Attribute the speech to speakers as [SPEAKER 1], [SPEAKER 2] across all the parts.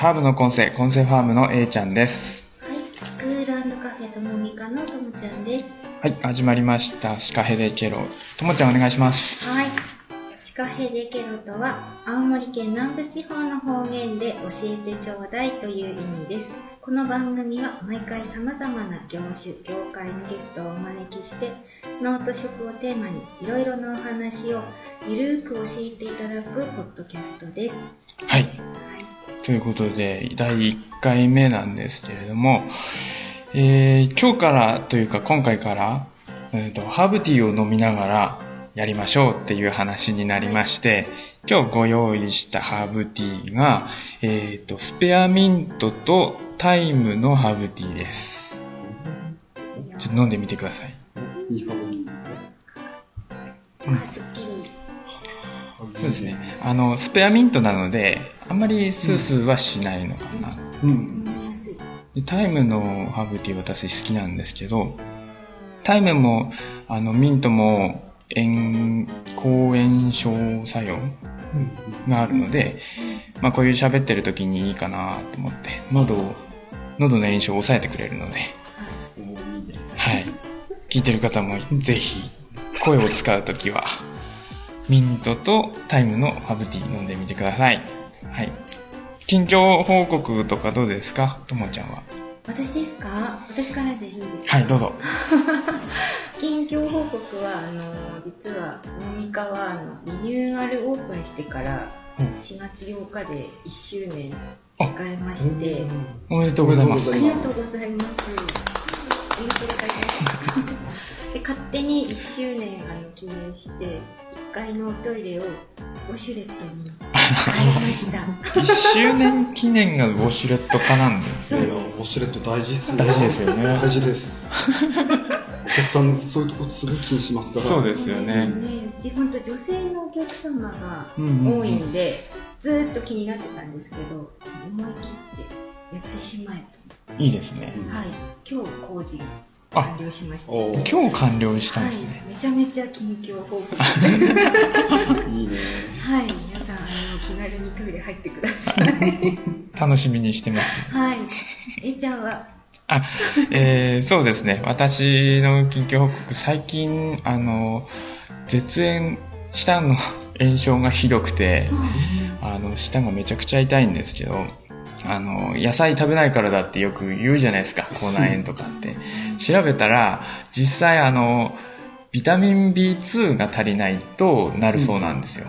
[SPEAKER 1] ハーブのコンセ、コンセファームの A ちゃんです。
[SPEAKER 2] はい、スクールカフェともみかのともちゃんです。
[SPEAKER 1] はい、始まりました。シカヘデケロ。ともちゃんお願いします。
[SPEAKER 2] はい。シカヘデケロとは、青森県南部地方の方言で教えてちょうだいという意味です。この番組は毎回様々な業種、業界のゲストをお招きして、脳と食をテーマにいろいろなお話をゆるーく教えていただくポッドキャストです。
[SPEAKER 1] はい。
[SPEAKER 2] はい。
[SPEAKER 1] ということで、第1回目なんですけれども、えー、今日からというか今回から、えーと、ハーブティーを飲みながらやりましょうっていう話になりまして、今日ご用意したハーブティーが、えーと、スペアミントとタイムのハーブティーです。ちょっと飲んでみてください。
[SPEAKER 3] いい香り。
[SPEAKER 2] あ、すっきり。
[SPEAKER 1] そうですね。あの、スペアミントなので、あんまりスースーはしないのかな。
[SPEAKER 3] うん。
[SPEAKER 1] タイムのハーブティー私好きなんですけど、タイムも、あの、ミントも、炎、抗炎症作用があるので、まあこういう喋ってる時にいいかなと思って、喉を、喉の炎症を抑えてくれるので。はい。聞いてる方もぜひ、声を使うときは、ミントとタイムのハーブティー飲んでみてください。はい。近況報告とかどうですか？ともちゃんは。
[SPEAKER 2] 私ですか？私からでいいですか？
[SPEAKER 1] はい、どうぞ。
[SPEAKER 2] 近況報告はあの実はモミカはあのリニューアルオープンしてから
[SPEAKER 1] うん
[SPEAKER 2] 4月8日で1周年迎えまして
[SPEAKER 1] おめでとうございます
[SPEAKER 2] あ。りがとうございますありがとうございますで勝手に1周年あの記念して1階のトイレをウォシュレットに変えました
[SPEAKER 1] 1周年記念がウォシュレット化なんですよ
[SPEAKER 3] いや、ウォシュレット大事っすよ。
[SPEAKER 1] 大事ですよね
[SPEAKER 3] 大事です。お客さん、そういうとこすごい気にしますから。
[SPEAKER 1] そうですよね
[SPEAKER 2] そうですよねうち本当女性のお客様が
[SPEAKER 1] うんうんうん
[SPEAKER 2] 多いんで、ずーっと気になってたんですけど思い切ってやってしまえ
[SPEAKER 1] いいですね。
[SPEAKER 2] と、はい今日工事が
[SPEAKER 1] あ
[SPEAKER 2] 完了しまして
[SPEAKER 3] おー
[SPEAKER 1] 今日完了したん
[SPEAKER 2] はい
[SPEAKER 1] ですね。、
[SPEAKER 2] めちゃめちゃ近況報告はい
[SPEAKER 3] いいね。
[SPEAKER 2] 皆さんあの気軽にトイレ入ってください
[SPEAKER 1] 楽しみにしてます。
[SPEAKER 2] はいえちゃんは？
[SPEAKER 1] あ、えー、そうですね。私の近況報告、最近、あの、絶縁、舌の炎症がひどくて、あの、舌がめちゃくちゃ痛いんですけど、あの、野菜食べないからだってよく言うじゃないですか、口内炎とかって。調べたら、実際あの、ビタミン B2 が足りないとなるそうなんですよ。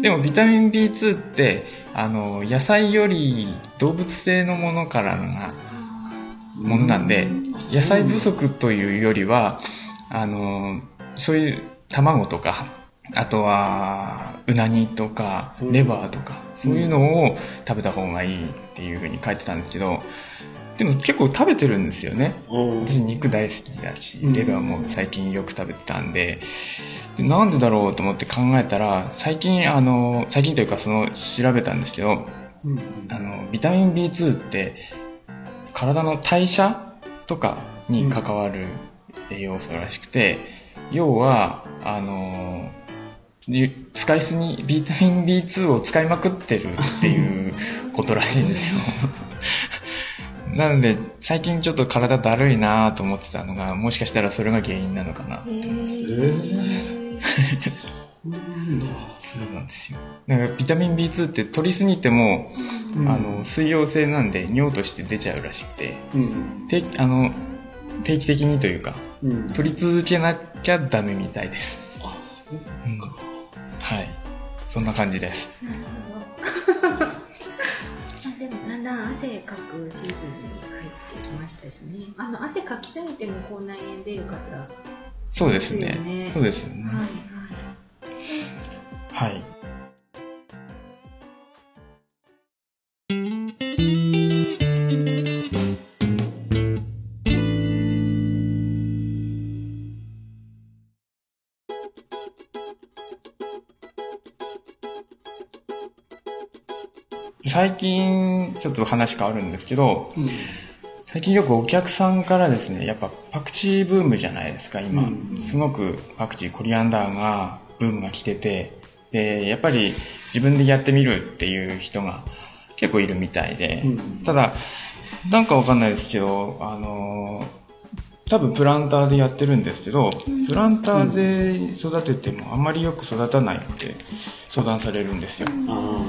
[SPEAKER 1] でもビタミン B2 って、あの、野菜より動物性のものからがものなんで、野菜不足というよりは、あの、そういう卵とか、あとは、うなぎとか、
[SPEAKER 3] うん。
[SPEAKER 1] レバーとか、そういうのを食べた方がいいっていうふうに書いてたんですけど、でも結構食べてるんですよね。私肉大好きだし、
[SPEAKER 3] うん。
[SPEAKER 1] レバーも最近よく食べてたんで、でなんでだろうと思って考えたら、最近あの、最近というかその調べたんですけど、
[SPEAKER 3] うん。
[SPEAKER 1] あの、ビタミン B2 って、体の代謝とかに関わる栄養素らしくて、要は、あの、ゆ使いすぎ、ビタミン B2 を使いまくってるっていうことらしいんですよ。なので、最近ちょっと体だるいなと思ってたのが、もしかしたらそれが原因なのかな。
[SPEAKER 2] へ
[SPEAKER 3] え
[SPEAKER 2] ー
[SPEAKER 3] そうなんだ。
[SPEAKER 1] そうなんですよ。なんかビタミン B2 って取りすぎても、
[SPEAKER 3] うん
[SPEAKER 1] あの、水溶性なんで尿として出ちゃうらしくて、
[SPEAKER 3] うん。
[SPEAKER 1] 定あの定期的にというか
[SPEAKER 3] うん。
[SPEAKER 1] 取り続けなきゃダメみたいです、
[SPEAKER 3] あ、そう
[SPEAKER 1] うん
[SPEAKER 3] か。
[SPEAKER 1] はいそんな感じです
[SPEAKER 2] なる汗かくシーズンに入ってきましたしね。あの汗かきすぎても口内炎出る方
[SPEAKER 1] そうですね。そうですよね。
[SPEAKER 2] はい。
[SPEAKER 1] はい、最近ちょっと話変わるんですけど
[SPEAKER 3] うん。
[SPEAKER 1] 最近よくお客さんからですねやっぱパクチーブームじゃないですか今、
[SPEAKER 3] うん
[SPEAKER 1] すごくパクチーコリアンダーがブームが来ててでやっぱり自分でやってみるっていう人が結構いるみたいで、
[SPEAKER 3] うん
[SPEAKER 1] ただ、なんかわかんないですけど、あのー多分プランターでやってるんですけど、プランターで育ててもあんまりよく育たないって相談されるんですよ。
[SPEAKER 3] あ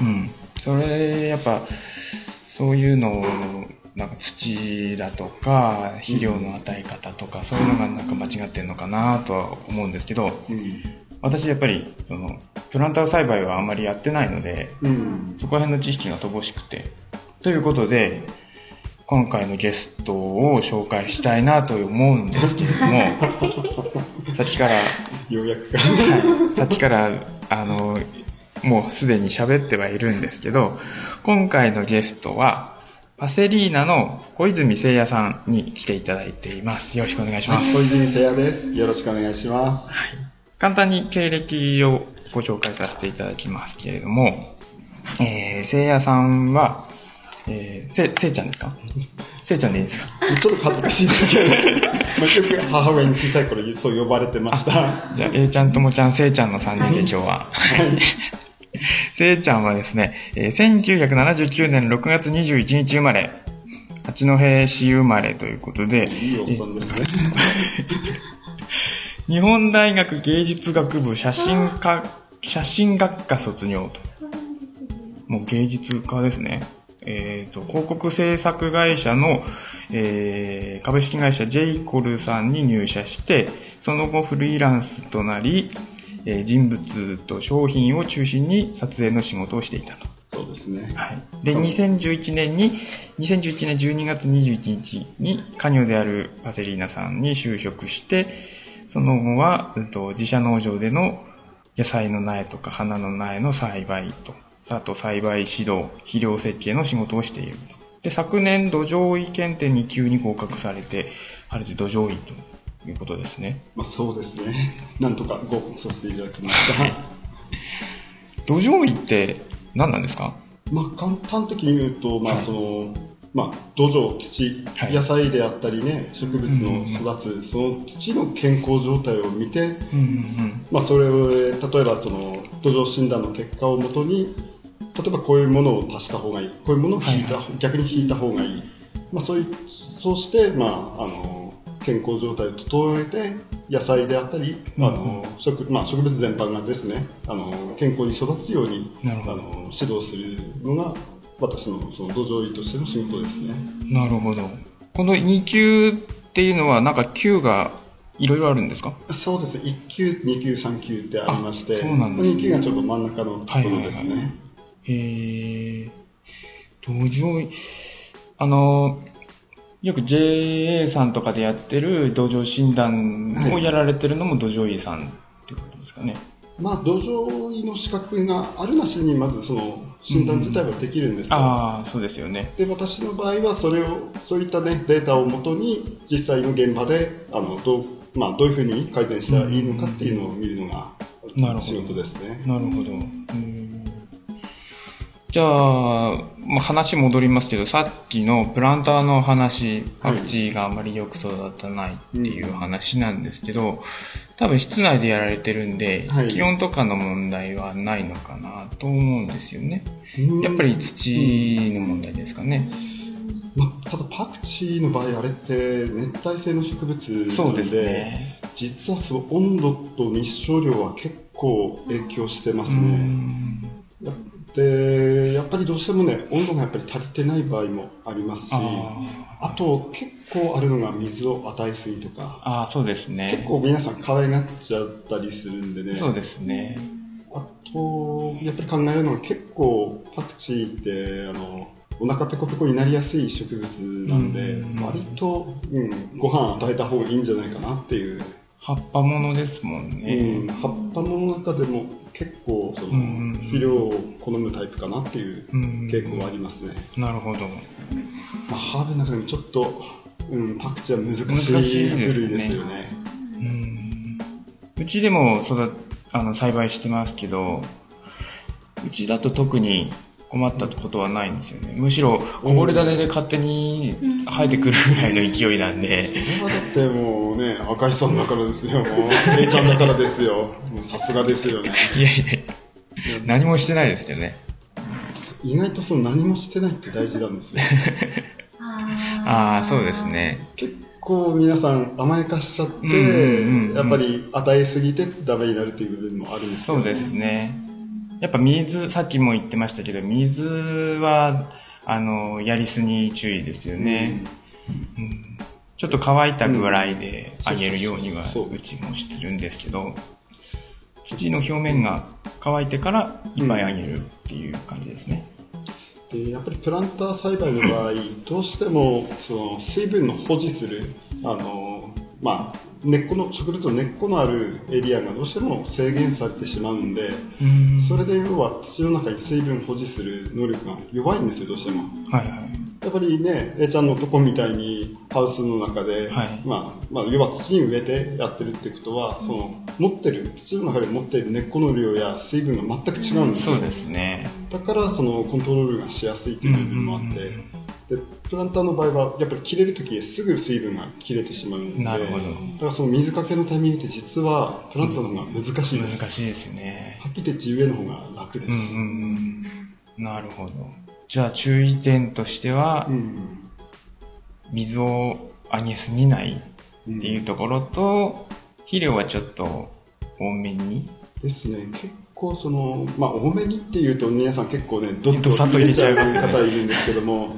[SPEAKER 1] うん。それ、やっぱ、そういうのを、なんか土だとか、肥料の与え方とか、そういうのがなんか間違ってんのかなとは思うんですけど、
[SPEAKER 3] ー
[SPEAKER 1] 私やっぱり、その、プランター栽培はあんまりやってないので。そこら辺の知識が乏しくて。ということで、今回のゲストを紹介したいなと思うんですけれども、さっきから、
[SPEAKER 3] ようやくか。
[SPEAKER 1] はい、さっきから、あの、もうすでに喋ってはいるんですけど、今回のゲストは、パセリーナの小泉聖也さんに来ていただいています。よろしくお願いします。
[SPEAKER 3] 小泉聖也です。よろしくお願いします。
[SPEAKER 1] 簡単に経歴をご紹介させていただきますけれども、えー、聖也さんは、えー、せ、せいちゃんですか？せいちゃんでいいですか？
[SPEAKER 3] ちょっと恥ずかしいですけど、まあ、よく母親に小さい頃そう呼ばれてました。
[SPEAKER 1] じゃあ、A ちゃんともちゃん、せいちゃんの3人で今日は。せいちゃんはですね、えー1979年6月21日生まれ、八戸市生まれということで、
[SPEAKER 3] いいおっさんですね。
[SPEAKER 1] 日本大学芸術学部写真科、写真学科卒業と。もう芸術家ですね。えっ、と、広告制作会社の、えー株式会社ジェイコルさんに入社して、その後フリーランスとなり、えー人物と商品を中心に撮影の仕事をしていたと。
[SPEAKER 3] そうですね。
[SPEAKER 1] はい。で、2011年に、2011年12月21日に、家業であるパセリーナさんに就職して、その後は、うんと自社農場での野菜の苗とか花の苗の栽培と、あと栽培指導、肥料設計の仕事をしていると。で、昨年土壌医検定2級に合格されて、あれで土壌医ということですね。
[SPEAKER 3] まあそうですね。なんとか合格させていただきました。
[SPEAKER 1] 土壌医って何なんですか？
[SPEAKER 3] まあ簡単的に言うと、まあ
[SPEAKER 1] はい
[SPEAKER 3] その、まあ土壌、土、
[SPEAKER 1] はい
[SPEAKER 3] 野菜であったりね、植物の育つ、その土の健康状態を見て、
[SPEAKER 1] うんうん
[SPEAKER 3] まあそれを、例えばその土壌診断の結果をもとに、例えばこういうものを足した方がいい、こういうものを引いた、
[SPEAKER 1] はい
[SPEAKER 3] 逆に引いた方がいい。まあそういう、そうして、まああの、健康状態を整えて、野菜であったり、
[SPEAKER 1] うん
[SPEAKER 3] あの植まあ、植物全般がですね、あの健康に育つようにあの指導するのが私のその土壌医としての仕事ですね。
[SPEAKER 1] うん。なるほど。この2級っていうのは、なんか級がいろいろあるんですか？
[SPEAKER 3] そうですね、1級、2級、3級ってありまして、
[SPEAKER 1] あそうなんですね
[SPEAKER 3] 2級がちょっと真ん中のところですね。
[SPEAKER 1] はいはいはいへえ。土壌医、あの、よく JA さんとかでやってる土壌診断をやられてるのも土壌医さんってことですかね。
[SPEAKER 3] まあ、土壌医の資格があるなしにまずその診断自体はできるんですが、
[SPEAKER 1] ああ、そうですよね。
[SPEAKER 3] で私の場合はそれをそういった、ね、データをもとに実際の現場であのどう,、まあ、どういうふうに改善したらいいのかっていうのを見るのが仕事ですね。
[SPEAKER 1] なるほど。うんじゃあ、まあ、話戻りますけど、さっきのプランターの話、パクチーがあまりよく育たないっていう話なんですけど、多分室内でやられてるんで、
[SPEAKER 3] はい
[SPEAKER 1] 気温とかの問題はないのかなと思うんですよね。
[SPEAKER 3] うん
[SPEAKER 1] やっぱり土の問題ですかね。
[SPEAKER 3] まあ、ただパクチーの場合あれって熱帯性の植物なので
[SPEAKER 1] そうですね。
[SPEAKER 3] 実はその温度と日照量は結構影響してます
[SPEAKER 1] う
[SPEAKER 3] ね。でやっぱりどうしてもね温度がやっぱり足りてない場合もありますし
[SPEAKER 1] あ
[SPEAKER 3] あと結構あるのが水を与えすぎとか
[SPEAKER 1] ああ、そうですね。
[SPEAKER 3] 結構皆さん可愛がっちゃったりするんでね
[SPEAKER 1] そうですね。
[SPEAKER 3] あとやっぱり考えるのは結構パクチーってあのお腹ペコペコになりやすい植物なんで、
[SPEAKER 1] うん
[SPEAKER 3] 割と、うん、ご飯与えた方がいいんじゃないかなっていう、
[SPEAKER 1] 葉っぱものですもんね。
[SPEAKER 3] うん、葉っぱの中でも結構その、
[SPEAKER 1] うん
[SPEAKER 3] 肥料を好むタイプかなっていう
[SPEAKER 1] うん
[SPEAKER 3] 傾向はありますね、
[SPEAKER 1] なるほど。
[SPEAKER 3] まあ、ハーブの中でもちょっと、うん、パクチーは難しい
[SPEAKER 1] 難しいですね。
[SPEAKER 3] 部類ですよね。
[SPEAKER 1] うちでも育あの栽培してますけど、うちだと特に困ったことはないんですよね。むしろこぼれ種で勝手に生えてくるぐらいの勢いなんで、
[SPEAKER 3] それはだってもうね赤石さんだからですよもう姉ちゃんだからですよもうさすがですよね
[SPEAKER 1] いやいや、何もしてないですけどね。
[SPEAKER 3] 意外とその何もしてないって大事なんですよ。
[SPEAKER 2] あ
[SPEAKER 1] ああ、そうです。ね。
[SPEAKER 3] 結構皆さん甘やかしちゃって、
[SPEAKER 1] うんうんうん
[SPEAKER 3] やっぱり与えすぎてダメになるっていう部分もあるんですよ
[SPEAKER 1] そうですね。やっぱ水、さっきも言ってましたけど、水は、あの、やりすぎ注意ですよね。うん。ちょっと乾いたぐらいであげるようには
[SPEAKER 3] そう
[SPEAKER 1] うちもしてるんですけど、土の表面が乾いてからいっぱいあげるっていう感じですね。
[SPEAKER 3] でやっぱりプランター栽培の場合、どうしてもその水分の保持する、あのまあ、根っこの植物の根っこのあるエリアがどうしても制限されてしまうんで、
[SPEAKER 1] うん
[SPEAKER 3] それで要は土の中に水分保持する能力が弱いんですよ、どうしても。
[SPEAKER 1] はいはい。
[SPEAKER 3] やっぱりね、A ちゃんのとこみたいにハウスの中で、
[SPEAKER 1] はい
[SPEAKER 3] まあ、まあ、要は土に植えてやってるってことは、その持ってる、土の中で持っている根っこの量や水分が全く違うんですよ。
[SPEAKER 1] そうですね。
[SPEAKER 3] だからそのコントロールがしやすいという部分もあって、でプランターの場合はやっぱり切れるときすぐ水分が切れてしまうんで、
[SPEAKER 1] なるほど
[SPEAKER 3] だからその水かけのタイミングって実はプランターの方が難しいです。
[SPEAKER 1] 難しいですよね。
[SPEAKER 3] はっきり言って地植えの方が楽です。
[SPEAKER 1] うんうんうん。なるほど。じゃあ注意点としては、
[SPEAKER 3] うん
[SPEAKER 1] 水をあげすぎないっていうところと、肥料はちょっと多めに。
[SPEAKER 3] ですね、結構その、まあ、多めにっていうと、皆さん結構ね、どっ
[SPEAKER 1] どさっと入れちゃいますよね
[SPEAKER 3] 方いるんですけども、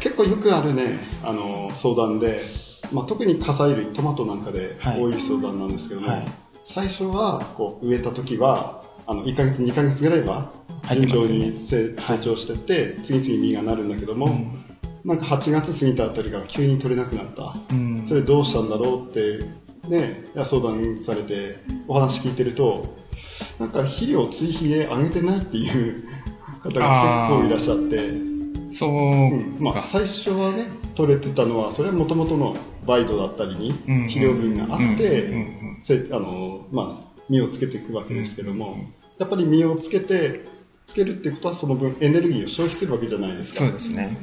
[SPEAKER 3] 結構よくあるね、あの、相談で、まあ、特に火砕類、トマトなんかで
[SPEAKER 1] はい。
[SPEAKER 3] 多い相談なんですけども、
[SPEAKER 1] はい。
[SPEAKER 3] 最初はこう植えた時は、あの、1ヶ月、2ヶ月ぐらいは、順調に成成長してって、次々実がなるんだけども、なんか8月過ぎたあたりから急に取れなくなった。
[SPEAKER 1] うん。
[SPEAKER 3] それどうしたんだろうって、ね、相談されて、お話聞いてると、なんか肥料を追肥であげてないっていう方が結構いらっしゃって、
[SPEAKER 1] そう
[SPEAKER 3] うん。まあ、
[SPEAKER 1] か。
[SPEAKER 3] 最初はね、取れてたのは、それはもともとのバイドだったりに
[SPEAKER 1] うん
[SPEAKER 3] 肥料分があって、
[SPEAKER 1] うんうん
[SPEAKER 3] せあのまあ、実をつけていくわけですけども、やっぱり実をつけて、つけるってことはその分エネルギーを消費するわけじゃないですか。
[SPEAKER 1] そうですね。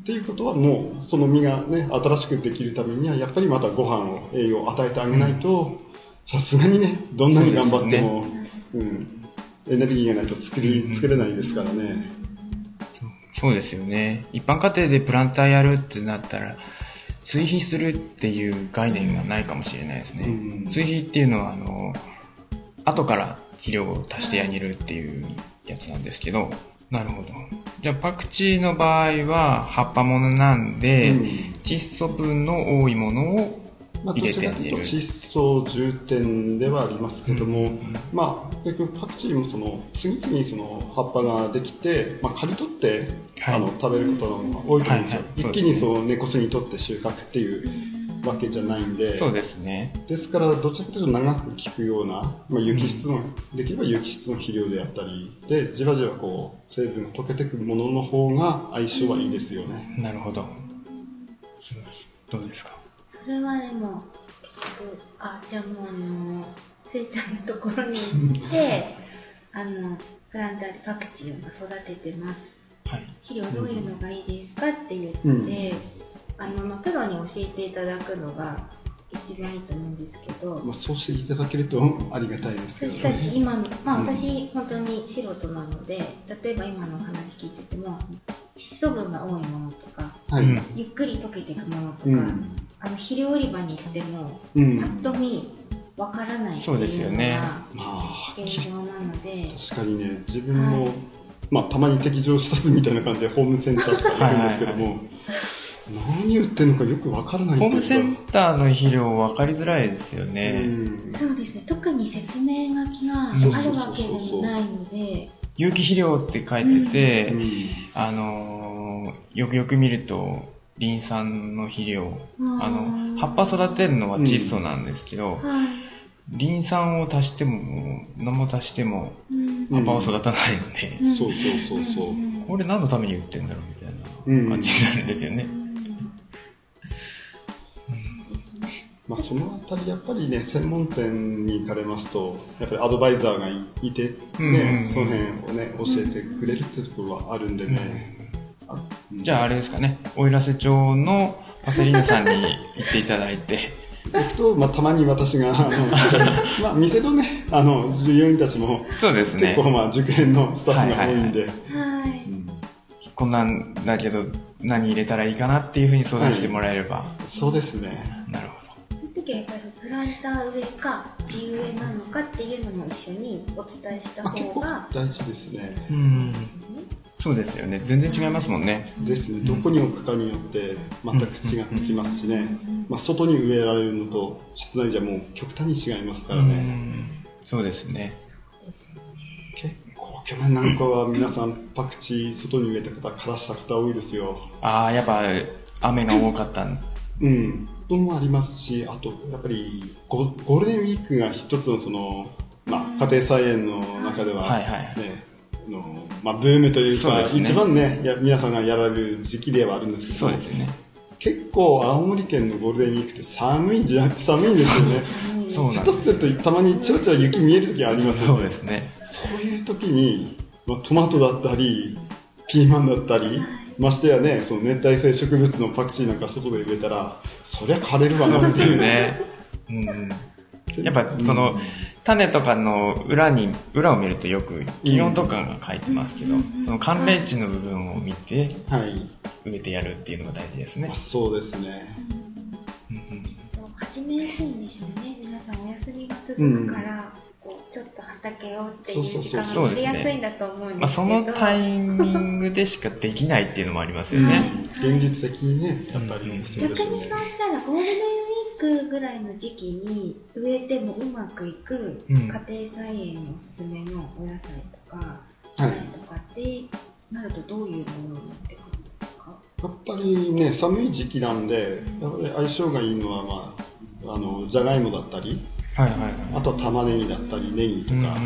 [SPEAKER 3] っていうことはもうその実がね新しくできるためにはやっぱりまたご飯を栄養を与えてあげないとさすがにねどんなに頑張ってもう、ん、エネルギーがないと作り作れないですからね、
[SPEAKER 1] そうですよね。一般家庭でプランターやるってなったら、追肥するっていう概念がないかもしれないですね。
[SPEAKER 3] うん
[SPEAKER 1] 追肥っていうのは、あの、後から肥料を足してあげるっていうやつなんですけど、なるほど。じゃあパクチーの場合は葉っぱものなんで、
[SPEAKER 3] うん
[SPEAKER 1] 窒素分の多いものを
[SPEAKER 3] まあ、
[SPEAKER 1] 入
[SPEAKER 3] どちらかというと。窒素重点ではありますけども、
[SPEAKER 1] うん
[SPEAKER 3] まあ、結局パクチーもその次々にその葉っぱができて、まあ、刈り取って、
[SPEAKER 1] はい
[SPEAKER 3] あの食べることが多いと思うんですよ、
[SPEAKER 1] はいはい
[SPEAKER 3] 一
[SPEAKER 1] ですね
[SPEAKER 3] 気にその根こそぎ取って収穫っていうわけじゃないんで
[SPEAKER 1] そうですね。
[SPEAKER 3] ですから、どちらかというと長く効くような、まあ、有機質の、できれば有機質の肥料であったり、で、じわじわこう、成分が溶けてくるものの方が相性はいいですよね。
[SPEAKER 1] なるほど。そうです。どうですか？
[SPEAKER 2] それはでもあじゃあもうあのせいちゃんのところに行ってあのプランターでパクチーを育ててます。
[SPEAKER 1] はい。
[SPEAKER 2] 肥料どういうのがいいですかって言って、
[SPEAKER 3] うん。
[SPEAKER 2] あのまあ、プロに教えていただくのが一番いいと思うんですけど。
[SPEAKER 3] まあ、そうしていただけるとありがたいですけど
[SPEAKER 2] 私たち今の、まあ、
[SPEAKER 3] うん。
[SPEAKER 2] 私本当に素人なので例えば今のお話聞いてても窒素分が多いものとか
[SPEAKER 3] はい。
[SPEAKER 1] うん
[SPEAKER 2] ゆっくり溶けていくものとか、
[SPEAKER 3] うん
[SPEAKER 2] あの肥料売り場に行っても
[SPEAKER 3] うん。
[SPEAKER 2] パッと見わからないって
[SPEAKER 1] そうです
[SPEAKER 2] いうの
[SPEAKER 1] よね
[SPEAKER 2] が
[SPEAKER 3] まあ、
[SPEAKER 2] 現状なので、
[SPEAKER 3] 確かにね、自分も、
[SPEAKER 2] はい。
[SPEAKER 3] まあ、たまに適乗視察みたいな感じでホームセンターとか行くんですけども、何売ってるのかよくわからない
[SPEAKER 1] ホームセンターの肥料分かりづらいですよね。
[SPEAKER 3] うん。
[SPEAKER 2] そうですね。特に説明書きがあるわけでもないので。
[SPEAKER 1] 有機肥料って書いてて、
[SPEAKER 3] うん。
[SPEAKER 1] あのーよくよく見ると、リン酸の肥料。あの、葉っぱ育てるのは窒素なんですけど、
[SPEAKER 2] はい。
[SPEAKER 1] リン酸を足しても、何も足しても、
[SPEAKER 2] うん。
[SPEAKER 1] 葉っぱは育たないので、
[SPEAKER 2] うん。
[SPEAKER 3] そうそうそうそう。
[SPEAKER 2] ん。
[SPEAKER 1] これ何のために売ってんだろうみたい
[SPEAKER 3] うん。
[SPEAKER 1] な感じになるんですよね。
[SPEAKER 3] まあ、そのあたりやっぱりね専門店に行かれますとやっぱりアドバイザーがいいて、ねその辺をね教えてくれるってところはあるんでね、
[SPEAKER 1] じゃああれですかね、奥入瀬町のパセリーナさんに行っていただいて、
[SPEAKER 3] 行くと、まあ、たまに私が、あの、まあ、店のね、あの、従業員たちも、
[SPEAKER 1] そうですね。
[SPEAKER 3] 結構、まあ、熟練のスタッフが多いんで、
[SPEAKER 2] はい。
[SPEAKER 3] うん。
[SPEAKER 1] こんなんだけど何入れたらいいかなっていうふうに相談してもらえれば、
[SPEAKER 3] そうですね。
[SPEAKER 1] なるほど。
[SPEAKER 2] そういう時はやっぱりそのプランター植えか地植えなのかっていうのも一緒にお伝えした
[SPEAKER 3] まあ、結構
[SPEAKER 2] 方が
[SPEAKER 3] 大事ですね。
[SPEAKER 1] うん。
[SPEAKER 2] ですね。
[SPEAKER 1] そうですよね全然違いますもんね
[SPEAKER 3] ですね。どこに置くかによって全く違ってきますしね。まあ、外に植えられるのと室内じゃもう極端に違いますから
[SPEAKER 1] う
[SPEAKER 3] ね。
[SPEAKER 1] んそうですね。
[SPEAKER 3] 結構去年なんかは皆さんパクチー外に植えた方枯らした方多いですよ。
[SPEAKER 1] ああやっぱ雨が多かった
[SPEAKER 3] うん。のもありますし、あとやっぱりゴゴールデンウィークが一つのその、まあ、家庭菜園の中では、
[SPEAKER 1] はいはい
[SPEAKER 3] ねあのまあ、ブームというか
[SPEAKER 1] ね。
[SPEAKER 3] 一番ねや皆さんがやられる時期ではあるんですけど
[SPEAKER 1] そうですよね。
[SPEAKER 3] 結構青森県のゴールデンウィークって寒いんじゃ寒いんですよね。
[SPEAKER 1] そうなんです
[SPEAKER 3] するとたまにちょろちょろ雪見える時ありますよね。
[SPEAKER 1] そうですね。
[SPEAKER 3] そういう時に、まあ、トマトだったり、ピーマンだったり、ましてやね、その熱帯性植物のパクチーなんか外で植えたら、そりゃ枯れるわなっていう。
[SPEAKER 1] ね、うん、やっぱその、種とかの裏に裏を見るとよく気温とかが書いてますけど、その寒冷地の部分を見て
[SPEAKER 3] はい。
[SPEAKER 1] 植えてやるっていうのが大事ですね
[SPEAKER 3] まあ、、そうですね。
[SPEAKER 1] うんうん
[SPEAKER 2] 始めやすいんでしょうね。皆さんお休みが続くから、ちょっと畑をっていう時間
[SPEAKER 1] そうそうそう
[SPEAKER 2] が取りやすいんだと思うん
[SPEAKER 1] まあ、
[SPEAKER 2] ですけど。
[SPEAKER 1] そのタイミングでしかできないっていうのもありますよね、
[SPEAKER 2] はい。
[SPEAKER 3] 現実的にね、やっぱりね。
[SPEAKER 2] 逆にそうしたらゴールデンウィークぐらいの時期に植えてもうまくいく
[SPEAKER 1] うん。
[SPEAKER 2] 家庭菜園のおすすめのお野菜とか
[SPEAKER 3] はい。
[SPEAKER 2] 種とかってなるとどういうものになってくるんですか？
[SPEAKER 3] やっぱりね、寒い時期なんで、やっぱり相性がいいのは、まあ、あの、じゃがいもだったり、
[SPEAKER 1] はいはいはい
[SPEAKER 3] あとは玉ねぎだったり、ネギとか、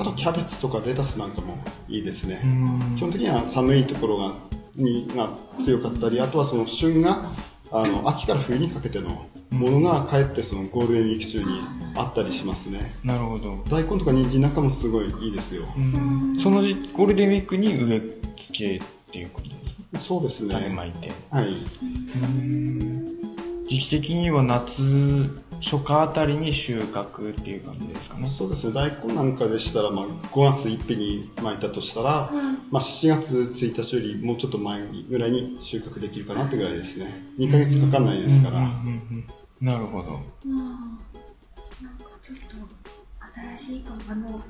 [SPEAKER 3] あとキャベツとかレタスなんかもいいですね。
[SPEAKER 1] うん
[SPEAKER 3] 基本的には寒いところがにが強かったり、あとはその旬があの秋から冬にかけてのものがかえってそのゴールデンウィーク中にあったりしますね。
[SPEAKER 1] なるほど、
[SPEAKER 3] 大根とか人参なんかもすごいいいですよ。
[SPEAKER 1] うんその時ゴールデンウィークに植え付けっていうことですか？
[SPEAKER 3] そうですね。
[SPEAKER 1] 種まいて
[SPEAKER 3] はい。
[SPEAKER 1] 時期的には夏初夏あたりに収穫っていう感じですかね
[SPEAKER 3] そうですね。大根なんかでしたら、まあ、5月1日に巻いたとしたら、まあ、7月1日よりもうちょっと前ぐらいに収穫できるかなってぐらいですね。2ヶ月かかんないですから。
[SPEAKER 1] うんうんうんうんなるほど
[SPEAKER 2] うんなんかちょっと新しいかもあの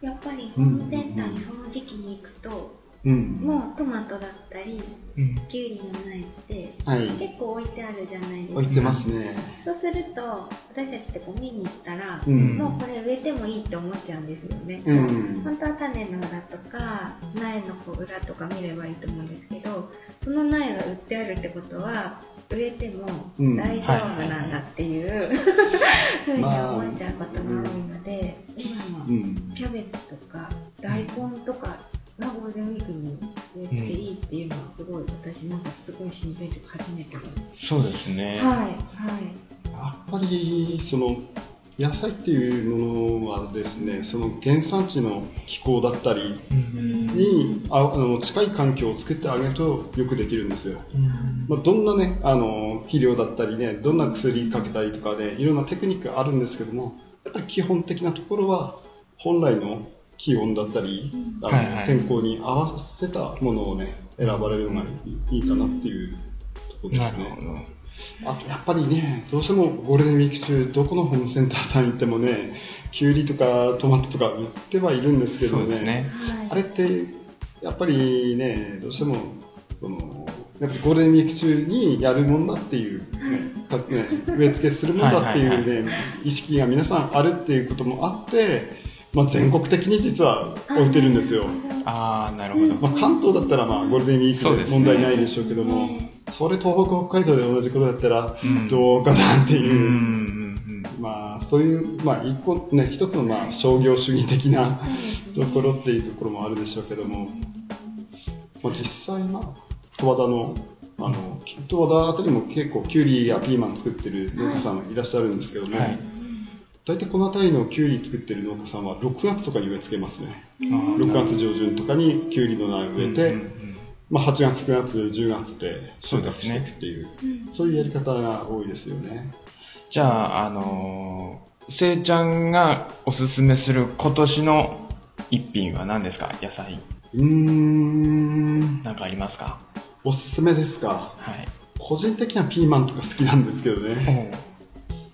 [SPEAKER 2] やっぱりホームセンターにその時期に行くと、
[SPEAKER 3] うん。
[SPEAKER 2] もうトマトだったり
[SPEAKER 1] うん
[SPEAKER 2] きゅうりの苗って
[SPEAKER 3] はい。
[SPEAKER 2] 結構置いてあるじゃないですか
[SPEAKER 3] 置いてますね。
[SPEAKER 2] そうすると私たちってこう見に行ったら、
[SPEAKER 3] うん
[SPEAKER 2] もうこれ植えてもいいって思っちゃうんですよね、
[SPEAKER 3] うん。
[SPEAKER 2] 本当は種の裏とか苗のこう裏とか見ればいいと思うんですけどその苗が売ってあるってことは植えても
[SPEAKER 3] うん
[SPEAKER 2] 大丈夫なんだっていう、ふうに思っちゃうことが多いので、今の
[SPEAKER 3] うん。
[SPEAKER 2] キャベツとか大根とかがゴールデンウィークに植え付けいいっていうのはすごい私なんかすごい新鮮で初めてだ、
[SPEAKER 1] そうですね、
[SPEAKER 2] はいはい。
[SPEAKER 3] やっぱりその野菜っていうものはですねその原産地の気候だったり
[SPEAKER 1] うん。
[SPEAKER 3] にああの近い環境を作ってあげるとよくできるんですよ、
[SPEAKER 1] うん。
[SPEAKER 3] まあ、どんなねあの肥料だったりねどんな薬かけたりとかでいろんなテクニックあるんですけどもやっぱり基本的なところは本来の気温だったり、あの天候に合わせたものをね選ばれるのがいいかなっていうところで
[SPEAKER 1] な
[SPEAKER 3] すね。
[SPEAKER 1] るほど。
[SPEAKER 3] あとやっぱりね、どうしてもゴールデンウィーク中、どこのホームセンターさん行ってもね、キュウリとかトマトとか売ってはいるんですけどね、
[SPEAKER 1] ね。
[SPEAKER 3] あれってやっぱりね、どうしてもそのやっぱゴールデンウィーク中にやるもんだっていう、ねかね植え付けするもんだっていうね、意識が皆さんあるっていうこともあって、まあ、全国的に実は置いてるんですよ。
[SPEAKER 1] ああなるほど、
[SPEAKER 3] まあ、関東だったらまあゴールデンウィークで問題ないでしょうけども、それ東北、北海道で同じことだったら
[SPEAKER 1] うん。
[SPEAKER 3] どうかなっていう、
[SPEAKER 1] うんうん
[SPEAKER 3] まあそういう、まあ一個ね、一つのまあ商業主義的なところっていうところもあるでしょうけども、まあ、実際まあ、十和田の、あの、十和田あたりも結構キュウリやピーマン作ってる農家さんいらっしゃるんですけども、
[SPEAKER 1] はい
[SPEAKER 3] 大体この辺りのキュウリ作ってる農家さんは6月とかに植え付けますね。
[SPEAKER 1] うん
[SPEAKER 3] 6月上旬とかにキュウリの苗を植えて、
[SPEAKER 1] うんうんうん
[SPEAKER 3] まあ、8月、9月、10月って収穫していくっていう、
[SPEAKER 2] うん
[SPEAKER 3] そういうやり方が多いですよね。
[SPEAKER 1] じゃあ、あのー、せいちゃんがおすすめする今年の一品は何ですか？野菜。
[SPEAKER 3] うーん、
[SPEAKER 1] なんかありますか？
[SPEAKER 3] おすすめですか？
[SPEAKER 1] はい。
[SPEAKER 3] 個人的にはピーマンとか好きなんですけどね。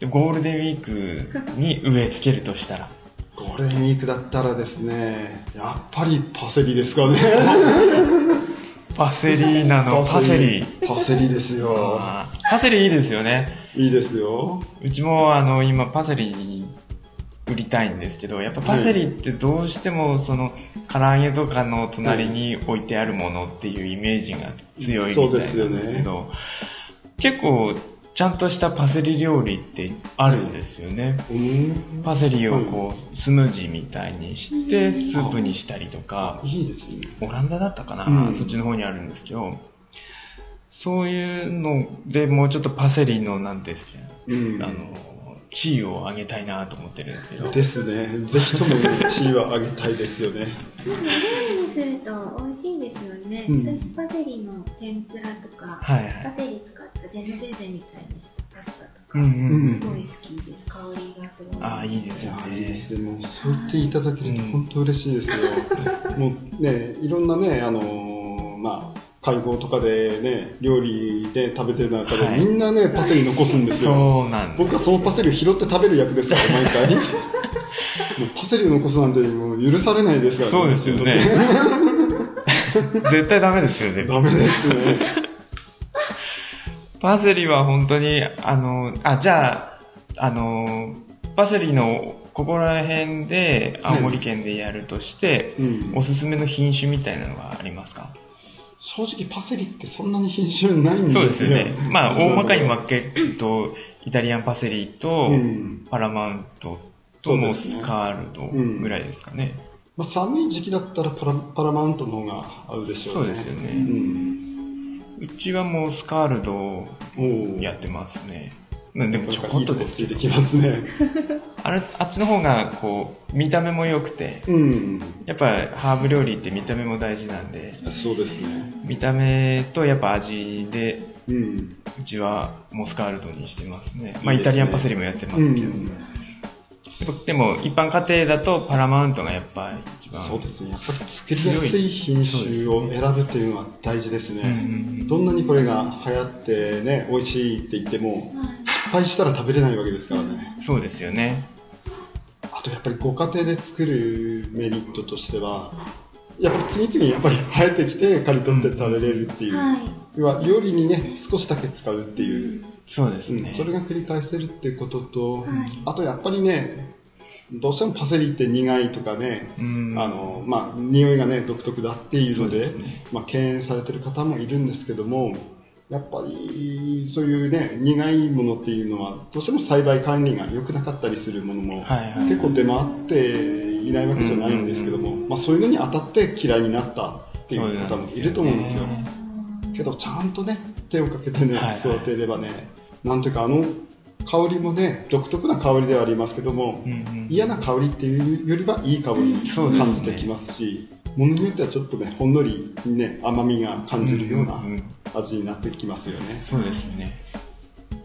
[SPEAKER 1] でゴールデンウィークに植え付けるとしたら？
[SPEAKER 3] ゴールデンウィークだったらですね、やっぱりパセリですかね。
[SPEAKER 1] パセリなの、パセリ。
[SPEAKER 3] パセリですよ。
[SPEAKER 1] パセリいいですよね。
[SPEAKER 3] いいですよ。
[SPEAKER 1] うちもあの今パセリ売りたいんですけど、やっぱパセリってどうしてもその唐揚げとかの隣に置いてあるものっていうイメージが強いみたいなんですけど、結構ちゃんとしたパセリ料理ってあるんですよね。
[SPEAKER 3] うん。
[SPEAKER 1] パセリをこうスムージーみたいにしてスープにしたりとか、
[SPEAKER 3] いいですね。
[SPEAKER 1] オランダだったかな、
[SPEAKER 3] うん
[SPEAKER 1] そっちの方にあるんですけど、そういうのでもうちょっとパセリのなんですか、
[SPEAKER 3] うん。
[SPEAKER 1] あの、地位を上げたいなと思ってるんですけど。
[SPEAKER 3] ですね。ぜひとも地位は上げたいですよね。
[SPEAKER 2] 料理にすると美味しいですよね。
[SPEAKER 3] うん
[SPEAKER 2] 私パセリの天ぷらとか、
[SPEAKER 1] はいはい。
[SPEAKER 2] パセリ使ったジェノベーゼみたいにしたパスタとか、
[SPEAKER 1] うんうん。
[SPEAKER 2] すごい好きです。香りがすごい。
[SPEAKER 1] ああ、いいです
[SPEAKER 3] いや、いい
[SPEAKER 1] ね。
[SPEAKER 3] ですね。もう、そう言っていただけると本当嬉しいですよ。もうね、いろんなね、あのーまあ、会合とかでね、料理で食べてる中で、
[SPEAKER 1] はい
[SPEAKER 3] みんなね、パセリ残すんですよ。
[SPEAKER 1] そうなん。
[SPEAKER 3] 僕はそのパセリを拾って食べる役ですから、毎回。もうパセリを残すなんてもう許されないですから
[SPEAKER 1] そうですよね。絶対ダメですよね。
[SPEAKER 3] ダメですね。
[SPEAKER 1] パセリは本当に、あの、あ、じゃあ、あの、パセリのここら辺で、青森県でやるとして、
[SPEAKER 3] うん
[SPEAKER 1] おすすめの品種みたいなのがありますか？
[SPEAKER 3] 正直パセリってそんなに品種ないんですよ
[SPEAKER 1] そうですよね。まあ、大まかに分けると、イタリアンパセリと
[SPEAKER 3] う、ん
[SPEAKER 1] パラマウントとモスカールドぐらいですかね。
[SPEAKER 3] まあ、寒い時期だったらパラパラマウントの方が合うでしょうね。
[SPEAKER 1] そうですよね
[SPEAKER 3] うん。
[SPEAKER 1] うちはモスカールドをやってますね。まあでもちょこっとで
[SPEAKER 3] ついてきますね。
[SPEAKER 1] あれ、あっちの方が、こう、見た目も良くて、
[SPEAKER 3] うん。
[SPEAKER 1] やっぱハーブ料理って見た目も大事なんで、
[SPEAKER 3] そうですね。
[SPEAKER 1] 見た目とやっぱ味で、
[SPEAKER 3] うん。
[SPEAKER 1] うちはモスカールドにしてますね。まあ、
[SPEAKER 3] いいですね
[SPEAKER 1] イタリアンパセリもやってま
[SPEAKER 3] う
[SPEAKER 1] すけど。
[SPEAKER 3] ん。
[SPEAKER 1] でも、一般家庭だとパラマウントがやっぱ一番。
[SPEAKER 3] そうですね。やっぱり作りやすい品種を選ぶっていうのは大事です
[SPEAKER 1] うんう
[SPEAKER 3] ね。
[SPEAKER 1] ん
[SPEAKER 3] どんなにこれが流行ってね、美味しいって言っても、失敗したら食べれないわけですからね。
[SPEAKER 1] うん。そうですよね。
[SPEAKER 3] あとやっぱりご家庭で作るメリットとしては、やっぱり次々やっぱり生えてきて刈り取って食べれるっていう。
[SPEAKER 2] はい。
[SPEAKER 3] 要は料理にね、少しだけ使うっていう。
[SPEAKER 1] そうですね。
[SPEAKER 3] うんそれが繰り返せるっていうことと、
[SPEAKER 2] はい
[SPEAKER 3] あとやっぱりね、どうしてもパセリって苦いとかね、
[SPEAKER 1] うん。
[SPEAKER 3] あの、まあ、匂いがね、独特だっていうので、
[SPEAKER 1] ね。
[SPEAKER 3] まあ、敬遠されてる方もいるんですけども、やっぱり、そういうね、苦いものっていうのは、どうしても栽培管理が良くなかったりするものも、
[SPEAKER 1] はいはい。
[SPEAKER 3] 結構出回っていないわけじゃないんですけども、まあ、そういうのに当たって嫌いになったっていう方もいると思うんですよ。けど、ちゃんとね、手をかけてね、
[SPEAKER 1] はいはい。
[SPEAKER 3] 育てればね、なんていうか、あの香りもね、独特な香りではありますけども、
[SPEAKER 1] うんうん
[SPEAKER 3] 嫌な香りっていうよりはいい香りに
[SPEAKER 1] そうですね。
[SPEAKER 3] 感じてきますし、ものによってはちょっとね、ほんのりね、甘みが感じるようなん
[SPEAKER 1] んん
[SPEAKER 3] 味になってきますよね。
[SPEAKER 1] そうですね。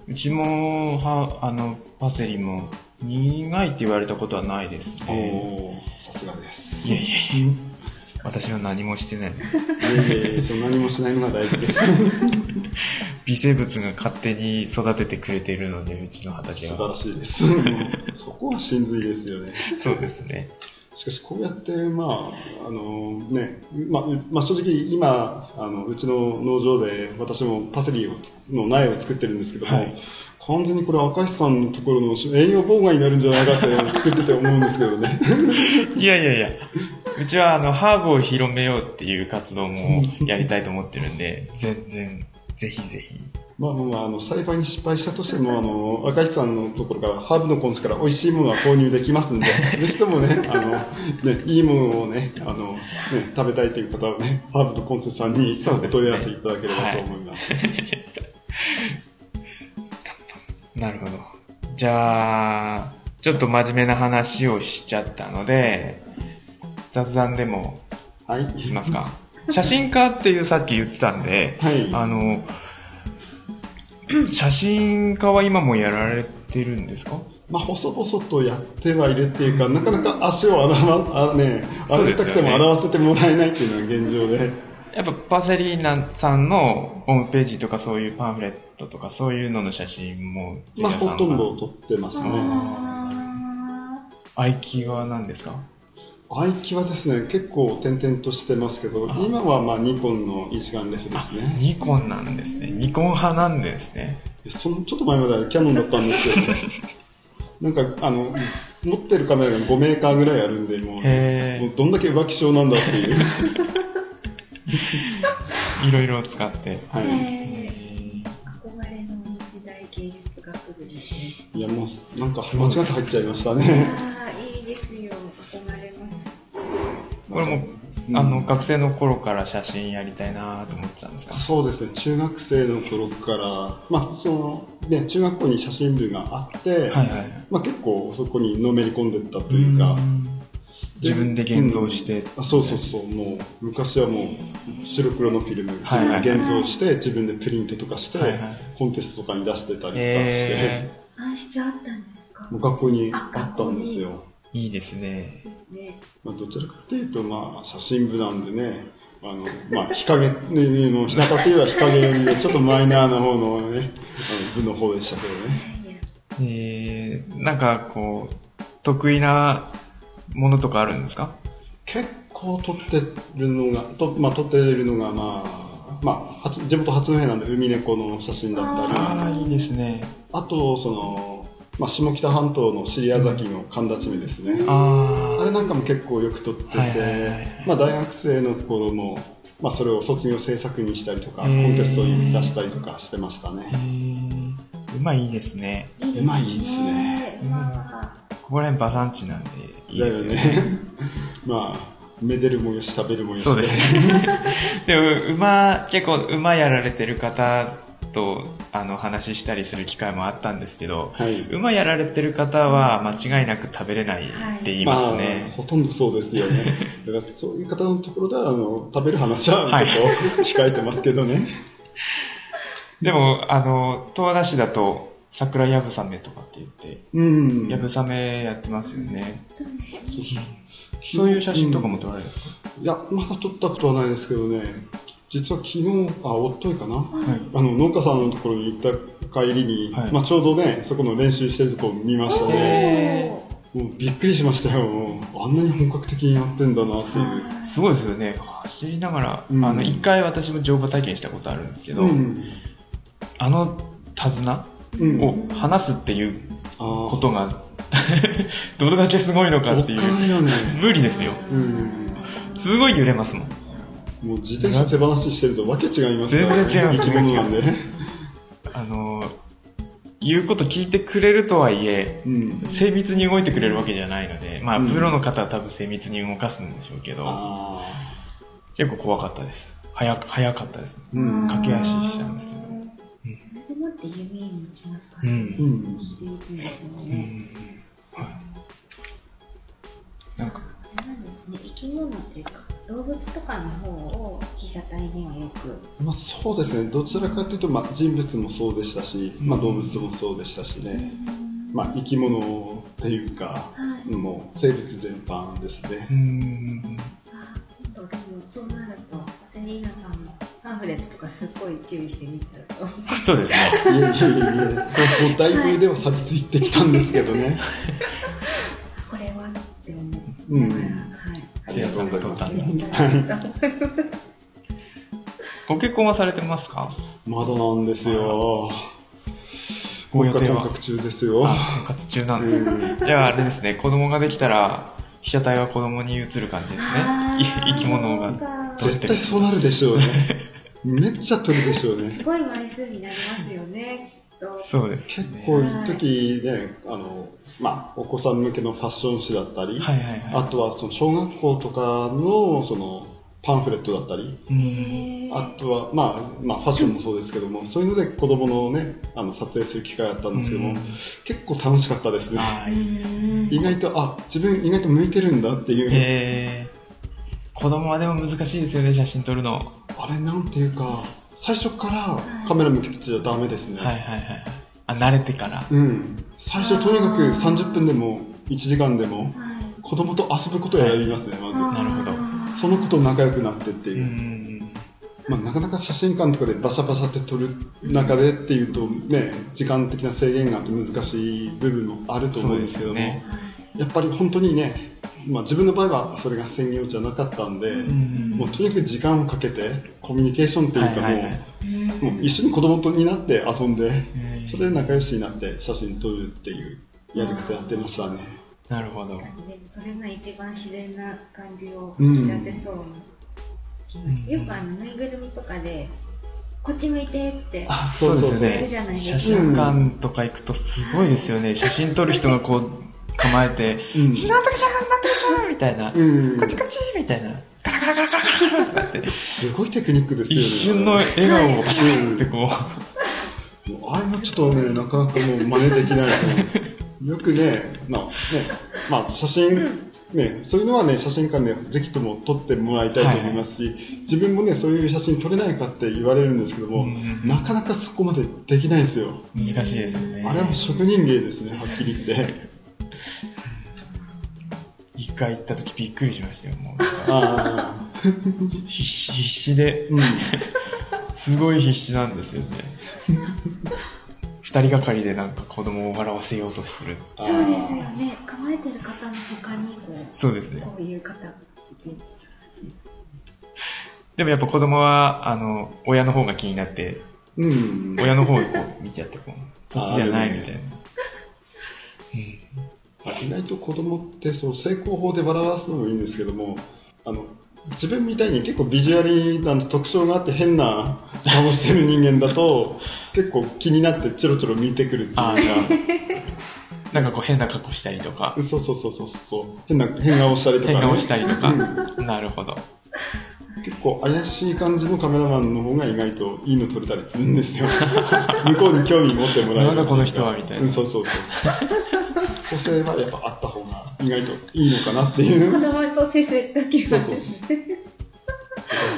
[SPEAKER 1] うちも、は、あの、パセリも、苦いって言われたことはないですね。
[SPEAKER 3] さすがです。
[SPEAKER 1] いやいやいや、私は何もしてない。
[SPEAKER 3] いえいえそんなにもしないのが大事です。
[SPEAKER 1] 微生物が勝手に育ててくれているので、うちの畑は。
[SPEAKER 3] 素晴らしいです。そこは真髄ですよね。
[SPEAKER 1] そうですね。
[SPEAKER 3] しかし、こうやって、まあ、あのね、ままあ、正直今、あの、うちの農場で私もパセリをの苗を作ってるんですけども、
[SPEAKER 1] はい
[SPEAKER 3] 完全にこれ赤石さんのところの営業妨害になるんじゃないかって作ってて思うんですけどね。
[SPEAKER 1] いやいやいや、うちはあの、ハーブを広めようっていう活動もやりたいと思ってるんで、全然、ぜひぜひ。
[SPEAKER 3] まあまあまあ、あの、栽培に失敗したとしても、あの、赤石さんのところから、ハーブのコンスから美味しいものは購入できますんで、ぜひともね、あの、ね、いいものをね、あの、ね、食べたいという方はね、ハーブのコンセさんにお問い合わせいただければと思います。
[SPEAKER 1] なるほど。じゃあ、ちょっと真面目な話をしちゃったので、雑談でも
[SPEAKER 3] はい。
[SPEAKER 1] しますか？写真家っていうさっき言ってたんで、
[SPEAKER 3] はい。
[SPEAKER 1] あの、写真家は今もやられてるんですか？
[SPEAKER 3] まあ、細々とやってはいるっていうか、なかなか足を洗わ、あね、洗いたくても洗わせてもらえないっていうのが現状で。
[SPEAKER 1] やっぱパセリーナさんのホームページとかそういうパンフレットとかそういうのの写真も
[SPEAKER 3] まあ、ほとんど撮ってますね。
[SPEAKER 2] あ
[SPEAKER 1] アイキーは何ですか？
[SPEAKER 3] アイキはですね、結構点々としてますけど、
[SPEAKER 1] あ
[SPEAKER 3] 今はまあニコンの一眼レフですね。
[SPEAKER 1] ニコンなんですね。ニコン派なんですね。
[SPEAKER 3] そのちょっと前まではキャノンだったんですけど、なんか、あの、持ってるカメラが5メーカーぐらいあるんで、もう、もうどんだけ浮気症なんだっていう。
[SPEAKER 1] いろいろ使って。
[SPEAKER 2] ー
[SPEAKER 3] はい。
[SPEAKER 2] 憧れの日大芸術学部ですね。
[SPEAKER 3] いや、もう、なんか間違って入っちゃいましたね。
[SPEAKER 1] これも、
[SPEAKER 3] うん。
[SPEAKER 1] あの、学生の頃から写真やりたいなと思ってたんですか？
[SPEAKER 3] そうですね、中学生の頃から、まあ、その、ね、中学校に写真部があって、
[SPEAKER 1] はいはい。
[SPEAKER 3] まあ、結構そこにのめり込んでったというか、
[SPEAKER 1] 自分で現像して、
[SPEAKER 3] あそうそうそう、もう昔はもう白黒のフィルム、自分で現像して、自分でプリントとかして、
[SPEAKER 1] はいはい。
[SPEAKER 3] コンテストとかに出してたりとかして、
[SPEAKER 1] え
[SPEAKER 2] 暗室あったんですか？
[SPEAKER 3] 学校に。あったんですよ。
[SPEAKER 1] ー、いいですね。
[SPEAKER 3] まあ、どちらかというと、まあ、写真部なんでね、あの、まあ、日陰の、日向といえば日陰よりも ちょっとマイナーな方のね、あの部の方でしたけどね。
[SPEAKER 1] えー、なんかこう、得意なものとかあるんですか？
[SPEAKER 3] 結構撮ってるのが、とまあ、撮ってるのが、まあ、まあ、地元八戸なんで海猫の写真だったり、
[SPEAKER 1] ああ、いいですね。
[SPEAKER 3] あと、その、まあ、下北半島の尻屋崎の神田地目ですね。
[SPEAKER 1] あ
[SPEAKER 3] あれなんかも結構よく撮ってて、
[SPEAKER 1] はいはいはいはい
[SPEAKER 3] まあ、大学生の頃も、まあ、それを卒業制作にしたりとか、コンテストに出したりとかしてました
[SPEAKER 1] あ、
[SPEAKER 3] ね。
[SPEAKER 1] えー、うまいですね。
[SPEAKER 3] うまいですね
[SPEAKER 2] ま
[SPEAKER 1] ここら辺馬産地なんでいいですよね。
[SPEAKER 3] ね。まあ、めでるもよし、食べるもよし。
[SPEAKER 1] そうですね。でも、馬、結構馬やられてる方と、あの、話したりする機会もあったんですけど、
[SPEAKER 3] はい。
[SPEAKER 1] 馬やられてる方は間違いなく食べれないって言います
[SPEAKER 3] まあ、
[SPEAKER 1] ね。
[SPEAKER 3] ほとんどそうですよね。だからそういう方のところでは、あの、食べる話は
[SPEAKER 1] はい
[SPEAKER 3] ちょっと控えてますけどね。
[SPEAKER 1] でも、あの、十和田市だと、桜やぶさめとかって言って、
[SPEAKER 3] うん。
[SPEAKER 1] やぶさめやってますよね。
[SPEAKER 2] あ、そう
[SPEAKER 1] いう写真とかも撮られるんですか、
[SPEAKER 3] いや、まだ撮ったことはないですけどね、実は昨日、あ、おっといかな、
[SPEAKER 1] はい。
[SPEAKER 3] あの、農家さんのところに行った帰りに、
[SPEAKER 1] はい
[SPEAKER 3] まあちょうどね、そこの練習してるところを見ましたね。
[SPEAKER 1] へ
[SPEAKER 3] もうびっくりしましたよ。あんなに本格的にやってんだなっていう。
[SPEAKER 1] すごいですよね。走りながら、
[SPEAKER 3] うん
[SPEAKER 1] あの、一回私も乗馬体験したことあるんですけど、
[SPEAKER 3] うん。
[SPEAKER 1] あの手綱
[SPEAKER 3] うん。
[SPEAKER 1] を離すっていう
[SPEAKER 3] あ
[SPEAKER 1] ことが、どれだけすごいのかっていう。
[SPEAKER 3] ね。
[SPEAKER 1] 無理ですよ。
[SPEAKER 3] うん。
[SPEAKER 1] すごい揺れますもん。
[SPEAKER 3] もう自転車手放ししてるとわけ違いますから
[SPEAKER 1] 全然違います
[SPEAKER 3] 生き物なんで。
[SPEAKER 1] あの、言うこと聞いてくれるとはいえ、
[SPEAKER 3] うん。
[SPEAKER 1] 精密に動いてくれるわけじゃないので、まあ、
[SPEAKER 3] うん
[SPEAKER 1] プロの方は多分精密に動かすんでしょうけど、
[SPEAKER 3] あ
[SPEAKER 1] 結構怖かったです。早く、早かったです。
[SPEAKER 3] ーうん。
[SPEAKER 1] 駆け足したんですけど
[SPEAKER 2] うん
[SPEAKER 1] うん
[SPEAKER 2] それでもって夢に持ちますか？ね。
[SPEAKER 1] ん。
[SPEAKER 3] うん。
[SPEAKER 2] 聞いて打つんですよ
[SPEAKER 1] うん
[SPEAKER 2] ね。
[SPEAKER 1] はい。なんか、
[SPEAKER 2] ですね、生き物っていうか、動物とかの方を被写体にはよく。
[SPEAKER 3] まあそうですね。どちらかというと、まあ人物もそうでしたし、まあ動物もそうでしたしね。まあ生き物っていうか、
[SPEAKER 2] はい。
[SPEAKER 3] もう生物全般ですね。
[SPEAKER 1] うーん。
[SPEAKER 2] あ今度でもそうなると、セリーナさんのパンフレットとかすっごい注意して見ちゃうと。
[SPEAKER 1] そうですね。
[SPEAKER 3] いえいえいえ、もうだいぶでは錆びついてきたんですけどね。
[SPEAKER 2] これはって思って。
[SPEAKER 3] うん
[SPEAKER 2] はい。
[SPEAKER 3] ありが
[SPEAKER 1] 撮ったんだ
[SPEAKER 2] はい
[SPEAKER 1] ご結婚はされてますか？
[SPEAKER 3] まだなんですよ。
[SPEAKER 1] ご予定は？
[SPEAKER 3] 中ですよ。
[SPEAKER 1] あ、婚活中なんですね。
[SPEAKER 3] うん
[SPEAKER 1] じゃああれですね、子供ができたら、被写体は子供に移る感じです
[SPEAKER 2] あ
[SPEAKER 1] ね。生き物が。撮ってる
[SPEAKER 3] 絶対そうなるでしょうね。めっちゃ撮るでしょうね。
[SPEAKER 2] すごい枚数になりますよね、きっと。
[SPEAKER 1] そうです
[SPEAKER 3] 結
[SPEAKER 1] ね。
[SPEAKER 3] 構一時ね、あの、まあ、お子さん向けのファッション誌だったり、
[SPEAKER 1] はいはいはい。
[SPEAKER 3] あとはその小学校とかのそのパンフレットだったり、あとは、まあ、まあ、ファッションもそうですけども、そういうので子供のね、あの、撮影する機会あったんですけども、
[SPEAKER 1] うん
[SPEAKER 3] 結構楽しかったですね。意外と、あ、自分意外と向いてるんだっていう、
[SPEAKER 1] えー、子供はでも難しいですよね、写真撮るの。
[SPEAKER 3] あれなんていうか、最初からカメラ向けてちゃダメですね。
[SPEAKER 1] はいはいはい。あ、慣れてから。
[SPEAKER 3] うん。最初とにかく
[SPEAKER 2] あー
[SPEAKER 3] 30分でも1時間でも
[SPEAKER 2] はい
[SPEAKER 3] 子供と遊ぶことを選びますね、まず。
[SPEAKER 1] なるほど
[SPEAKER 3] その子と仲良くなってって
[SPEAKER 1] う
[SPEAKER 3] いう。
[SPEAKER 1] ん。
[SPEAKER 3] まあ、なかなか写真館とかでバシャバシャって撮る中でっていうとね、時間的な制限があって難しい部分もあると思うんですけども、
[SPEAKER 1] ね
[SPEAKER 3] やっぱり本当にね、まあ、自分の場合はそれが専業じゃなかったんで、
[SPEAKER 1] うん
[SPEAKER 3] もうとにかく時間をかけてコミュニケーションっていうかもう,、
[SPEAKER 1] はいはいはい
[SPEAKER 3] もう一緒に子供とになって遊んで、
[SPEAKER 1] うん
[SPEAKER 3] それで仲良しになって写真撮るっていうやり方やってましたね。
[SPEAKER 1] なるほど。
[SPEAKER 2] 確かにでもそれが一番自然な感じを引き出せそうな気がし、
[SPEAKER 1] うん
[SPEAKER 2] よくあのぬいぐるみとかでこっち向いてって
[SPEAKER 3] あ
[SPEAKER 1] そうですよね。写真館とか行くとすごいですよね。写真撮る人がこう構えて、
[SPEAKER 3] うん
[SPEAKER 1] ひなときちゃん、ひなときちゃんみたいな。
[SPEAKER 3] うん
[SPEAKER 1] こっちこっちみたいな。ガラガラガラガラガラってなって、
[SPEAKER 3] すごいテクニックですよね。
[SPEAKER 1] 一瞬の笑顔をパシャンってこう、
[SPEAKER 3] もうあれはちょっとね、なかなかもう真似できないと。よくね、まあね、まあ写真、ね、そういうのはね、写真館でぜひとも撮ってもらいたいと思いますし、自分もね、そういう写真撮れないかって言われるんですけども、
[SPEAKER 1] うんうんうん
[SPEAKER 3] なかなかそこまでできないんですよ。
[SPEAKER 1] 難しいですよね。
[SPEAKER 3] あれは職人芸ですね、はっきり言って。
[SPEAKER 1] 一回行った時びっくりしましたよ、もう。
[SPEAKER 3] ああ、
[SPEAKER 1] 必死、必死で、
[SPEAKER 3] うん。
[SPEAKER 1] すごい必死なんですよね。二人がかりでなんか子供を笑わせようとする。
[SPEAKER 2] そうですよね構えてる方の他にこう
[SPEAKER 1] そうですね。
[SPEAKER 2] こういう方がいる
[SPEAKER 1] でもやっぱ子供は、あの、親の方が気になって、
[SPEAKER 3] うん。
[SPEAKER 1] 親の方をこう見ちゃって、こう、そっちじゃないみたいな。
[SPEAKER 3] 意外と子供ってそう成功法で笑わすのもいいんですけどもあの自分みたいに結構ビジュアリーな特徴があって変な顔してる人間だと 結構気になってチョロチョロ見てくるっていうか。
[SPEAKER 1] なんかこう変な格好したりとか、
[SPEAKER 3] そうそうそうそうそう。変な変顔したりとか、ね、
[SPEAKER 1] 変顔したりとか。
[SPEAKER 3] うん。
[SPEAKER 1] なるほど。
[SPEAKER 3] 結構怪しい感じのカメラマンの方が意外といいの撮れたりするんですよ。向こうに興味持ってもらえる。
[SPEAKER 1] なんだこの人はみたいな。
[SPEAKER 3] うんそうそうそう。個性はやっぱあった方が意外といいのかなっていう。
[SPEAKER 2] 子供と接する時は
[SPEAKER 3] そうそう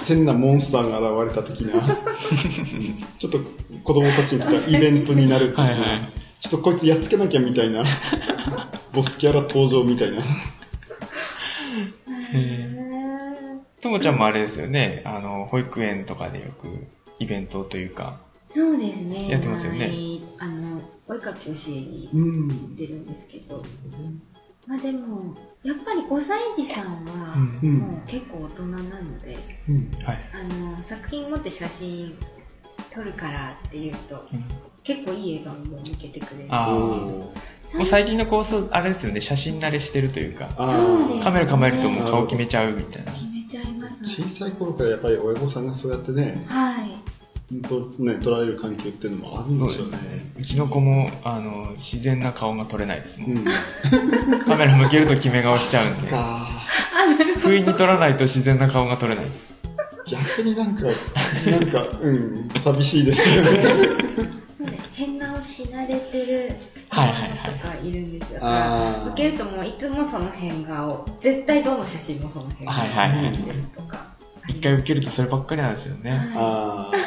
[SPEAKER 3] 変なモンスターが現れた的な、うんちょっと子供たちにとってはイベントになるっていう。
[SPEAKER 1] はいはい。
[SPEAKER 3] ちょっとこいつやっつけなきゃみたいな、ボスキャラ登場みたいな。
[SPEAKER 1] へともちゃんもあれですよね、あの、保育園とかでよくイベントというか、
[SPEAKER 2] そうですね。
[SPEAKER 1] やってますよね。
[SPEAKER 2] 前あのお絵かき教えに
[SPEAKER 3] うん
[SPEAKER 2] 行ってるんですけど、まあでもやっぱり5歳児さんは
[SPEAKER 1] うん。
[SPEAKER 3] うん
[SPEAKER 2] もう結構大人なので、
[SPEAKER 3] うん。
[SPEAKER 1] はい。
[SPEAKER 2] あの作品持って写真撮るからっていうと
[SPEAKER 1] うん。
[SPEAKER 2] 結構いい笑顔を向けてくれる。
[SPEAKER 1] あー。
[SPEAKER 3] おー
[SPEAKER 1] もう最近の子、そうあれですよね、写真慣れしてるというか、カメラ構えるともう顔決めちゃうみたいな。
[SPEAKER 3] 小さい頃からやっぱり親御さんがそうやってね、
[SPEAKER 2] はい
[SPEAKER 3] 本当ね、取られる環境っていうのもあるんでしょうね。
[SPEAKER 1] ね。うちの子も、あの、自然な顔が撮れないですもん。
[SPEAKER 3] うん。
[SPEAKER 1] カメラ向けると決め顔しちゃうんで、
[SPEAKER 3] か
[SPEAKER 1] 不意に撮らないと自然な顔が撮れないです。
[SPEAKER 3] 逆になんか、なんか、うん、寂しいですよね。
[SPEAKER 2] 変顔し慣れてる
[SPEAKER 1] はいはいはい
[SPEAKER 2] とかいるんですよ。受けるともういつもその変顔、絶対どの写真もその変顔
[SPEAKER 1] はいはいはい
[SPEAKER 2] 見てるとか。
[SPEAKER 1] 一回受けるとそればっかりなんですよね。
[SPEAKER 2] は
[SPEAKER 3] あ
[SPEAKER 2] い。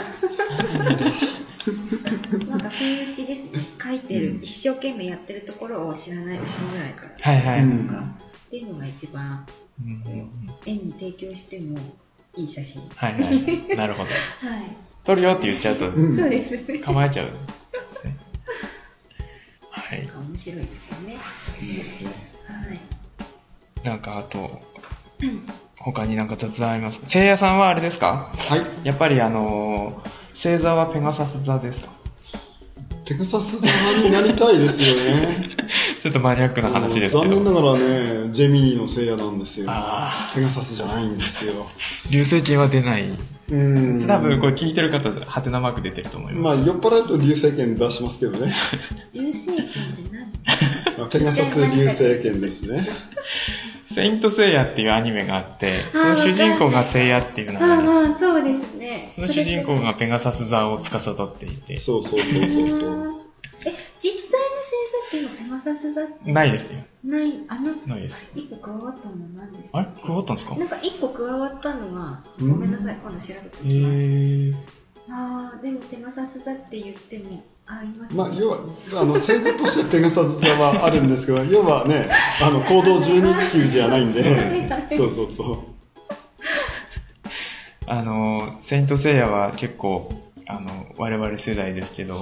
[SPEAKER 2] なんか不意打ちですね。書いてる、
[SPEAKER 3] うん
[SPEAKER 2] 一生懸命やってるところを知らない後ろぐらいから。
[SPEAKER 1] はいはい。
[SPEAKER 3] うん
[SPEAKER 2] とか、っていうのが一番
[SPEAKER 1] うん
[SPEAKER 2] 絵に提供してもいい写真。
[SPEAKER 1] はいはい。なるほど。
[SPEAKER 2] はい。
[SPEAKER 1] 撮るよって言っちゃうと
[SPEAKER 3] あ。うん。
[SPEAKER 2] そうですね。
[SPEAKER 1] 構えちゃうんですね。はい。
[SPEAKER 2] 面白いですよね。
[SPEAKER 3] いいですね。
[SPEAKER 2] はい。
[SPEAKER 1] なんかあと、他になんか雑談ありますか？聖夜さんはあれですか？
[SPEAKER 3] はい。
[SPEAKER 1] やっぱりあのー星座はペガサス座ですか？
[SPEAKER 3] ペガサス座になりたいですよね。
[SPEAKER 1] ちょっとマニアックな話ですけ
[SPEAKER 3] 残念な
[SPEAKER 1] ど。
[SPEAKER 3] がらね、ジェミニのせいやなんですよ。
[SPEAKER 1] あ
[SPEAKER 3] ペガサスじゃないんですよ。
[SPEAKER 1] 流星拳は出ない。
[SPEAKER 3] うん。
[SPEAKER 1] 多分これ聞いてる方、ハテナマーク出てると思います。
[SPEAKER 3] まあ、酔っ払うと流星拳出しますけどね。
[SPEAKER 2] 流星拳って何？
[SPEAKER 3] ま あペガサス流星拳ですね。
[SPEAKER 1] セイントセイヤっていうアニメがあって、その主人公がセイヤっていう名前なんですよ。
[SPEAKER 2] ああ、そうですね。
[SPEAKER 1] その主人公がペガサス座を司っていて、
[SPEAKER 3] そうそうそうそうそう。
[SPEAKER 2] え、実際の星座っていうのはペガサス座って
[SPEAKER 1] ないですよ。
[SPEAKER 2] ない、あの、
[SPEAKER 1] ないですよ。
[SPEAKER 2] 加わったの何でした
[SPEAKER 1] あれ？加わったんですか？
[SPEAKER 2] なんか一個加わったのが、
[SPEAKER 3] うん
[SPEAKER 2] ごめんなさい、今度調べて
[SPEAKER 1] え
[SPEAKER 2] おきます。
[SPEAKER 1] ー、
[SPEAKER 2] ああ、でもペガサス座って言っても合いますね。
[SPEAKER 3] まあ、要は、あの、製図としてペガサス座はあるんですけど、要はね、あの、行動12級じゃないんで、そうそうそう。
[SPEAKER 1] あの、セイントセイヤは結構、あの、我々世代ですけど、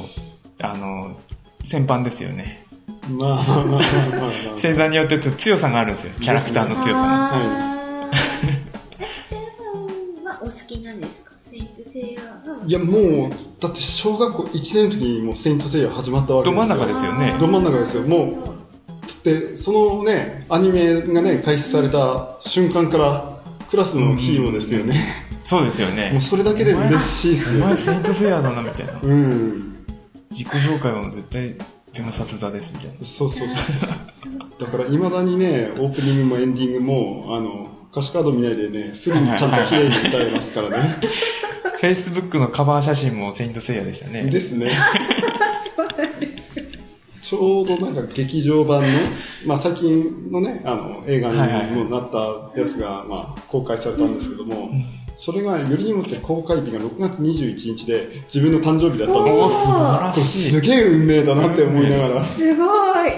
[SPEAKER 1] あの、先般ですよね。
[SPEAKER 3] まあまあまあまあまあ。
[SPEAKER 1] 星座によって強さがあるんですよ。キャラクターの強さが。
[SPEAKER 2] あーえ、せいやさんはお好きなんですか？セイントセイヤはい
[SPEAKER 3] や、もう、だって小学校1年の時にもうセイントセイヤ始まったわけですよ。
[SPEAKER 1] ど真ん中ですよね
[SPEAKER 3] ど真ん中ですよ。もう、で、そのね、アニメがね、開始された瞬間から、クラスのヒーローですよね。
[SPEAKER 1] そうですよ
[SPEAKER 3] もう
[SPEAKER 1] ね。
[SPEAKER 3] それだけで嬉しいっすよ
[SPEAKER 1] お前。セイントセイヤだな、みたいな。
[SPEAKER 3] うん。
[SPEAKER 1] 自己紹介は絶対ペガサス座です、みたいな。
[SPEAKER 3] そうそうそう。だから、未だにね、オープニングもエンディングも、あの、歌詞カード見ないでね、フルにちゃんと綺麗に歌えますからね。
[SPEAKER 1] Facebook のカバー写真もセイントセイヤでしたね。
[SPEAKER 3] ですね。ちょうどなんか劇場版の、まあ最近のね、あの、映画にもなったやつが、まあ公開されたんですけども、それがよりにもって公開日が6月21日で自分の誕生日だったんですよ。
[SPEAKER 1] おー、素晴ら
[SPEAKER 3] これ
[SPEAKER 1] しい。
[SPEAKER 3] すげえ運命だなって思いながら。や
[SPEAKER 2] すごい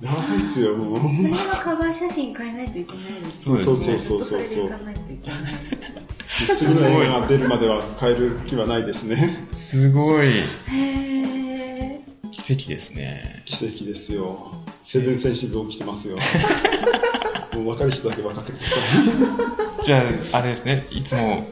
[SPEAKER 3] ばいっすよ、もう。
[SPEAKER 2] それはカバー写真変えないといけないです
[SPEAKER 1] ね
[SPEAKER 3] そうそうそうそう
[SPEAKER 2] ずっとそれでいかないといけない
[SPEAKER 3] 次の映画が出るまでは変える気はないですね。
[SPEAKER 1] すごい。
[SPEAKER 2] へー
[SPEAKER 1] 奇跡ですね。
[SPEAKER 3] 奇跡ですよ。セブンセンシズ起きてますよ。もう分かる人だけ分かってください。
[SPEAKER 1] じゃあ、あれですね。いつも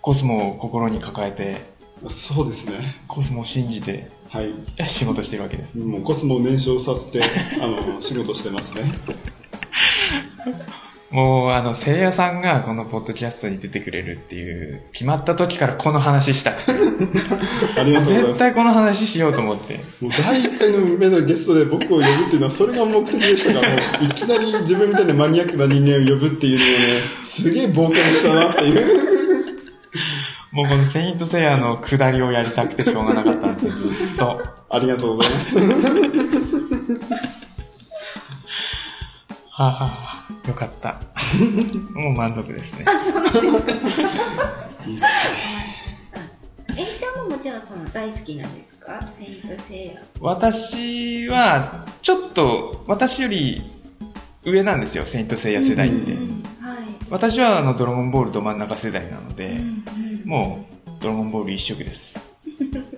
[SPEAKER 1] コスモを心に抱えて、
[SPEAKER 3] そうですね。
[SPEAKER 1] コスモを信じて
[SPEAKER 3] はい。
[SPEAKER 1] 仕事してるわけです。
[SPEAKER 3] もうコスモを燃焼させて、あの、仕事してますね。
[SPEAKER 1] もう、あの、聖夜さんがこのポッドキャストに出てくれるっていう、決まった時からこの話したくて、
[SPEAKER 3] ありがとうございます。
[SPEAKER 1] 絶対この話しようと思って。
[SPEAKER 3] もう第1回の目のゲストで僕を呼ぶっていうのは、それが目的でしたから、もういきなり自分みたいなマニアックな人間を呼ぶっていうのをね、すげえ冒険したなっていう。
[SPEAKER 1] もうこのセイントセイヤの下りをやりたくてしょうがなかったんですよ、ずっと。
[SPEAKER 3] ありがとうございます。
[SPEAKER 1] はあ、はあ、よかった。もう満足ですね。
[SPEAKER 3] いいっす
[SPEAKER 2] えいちゃんももちろんその大好きなんですか？セイントセイヤ
[SPEAKER 1] 私は、ちょっと、私より上なんですよ、セイントセイヤ世代って。
[SPEAKER 2] はい
[SPEAKER 1] 私はあのドラゴンボールど真ん中世代なので、
[SPEAKER 2] うん
[SPEAKER 1] もうドラゴンボール一色です。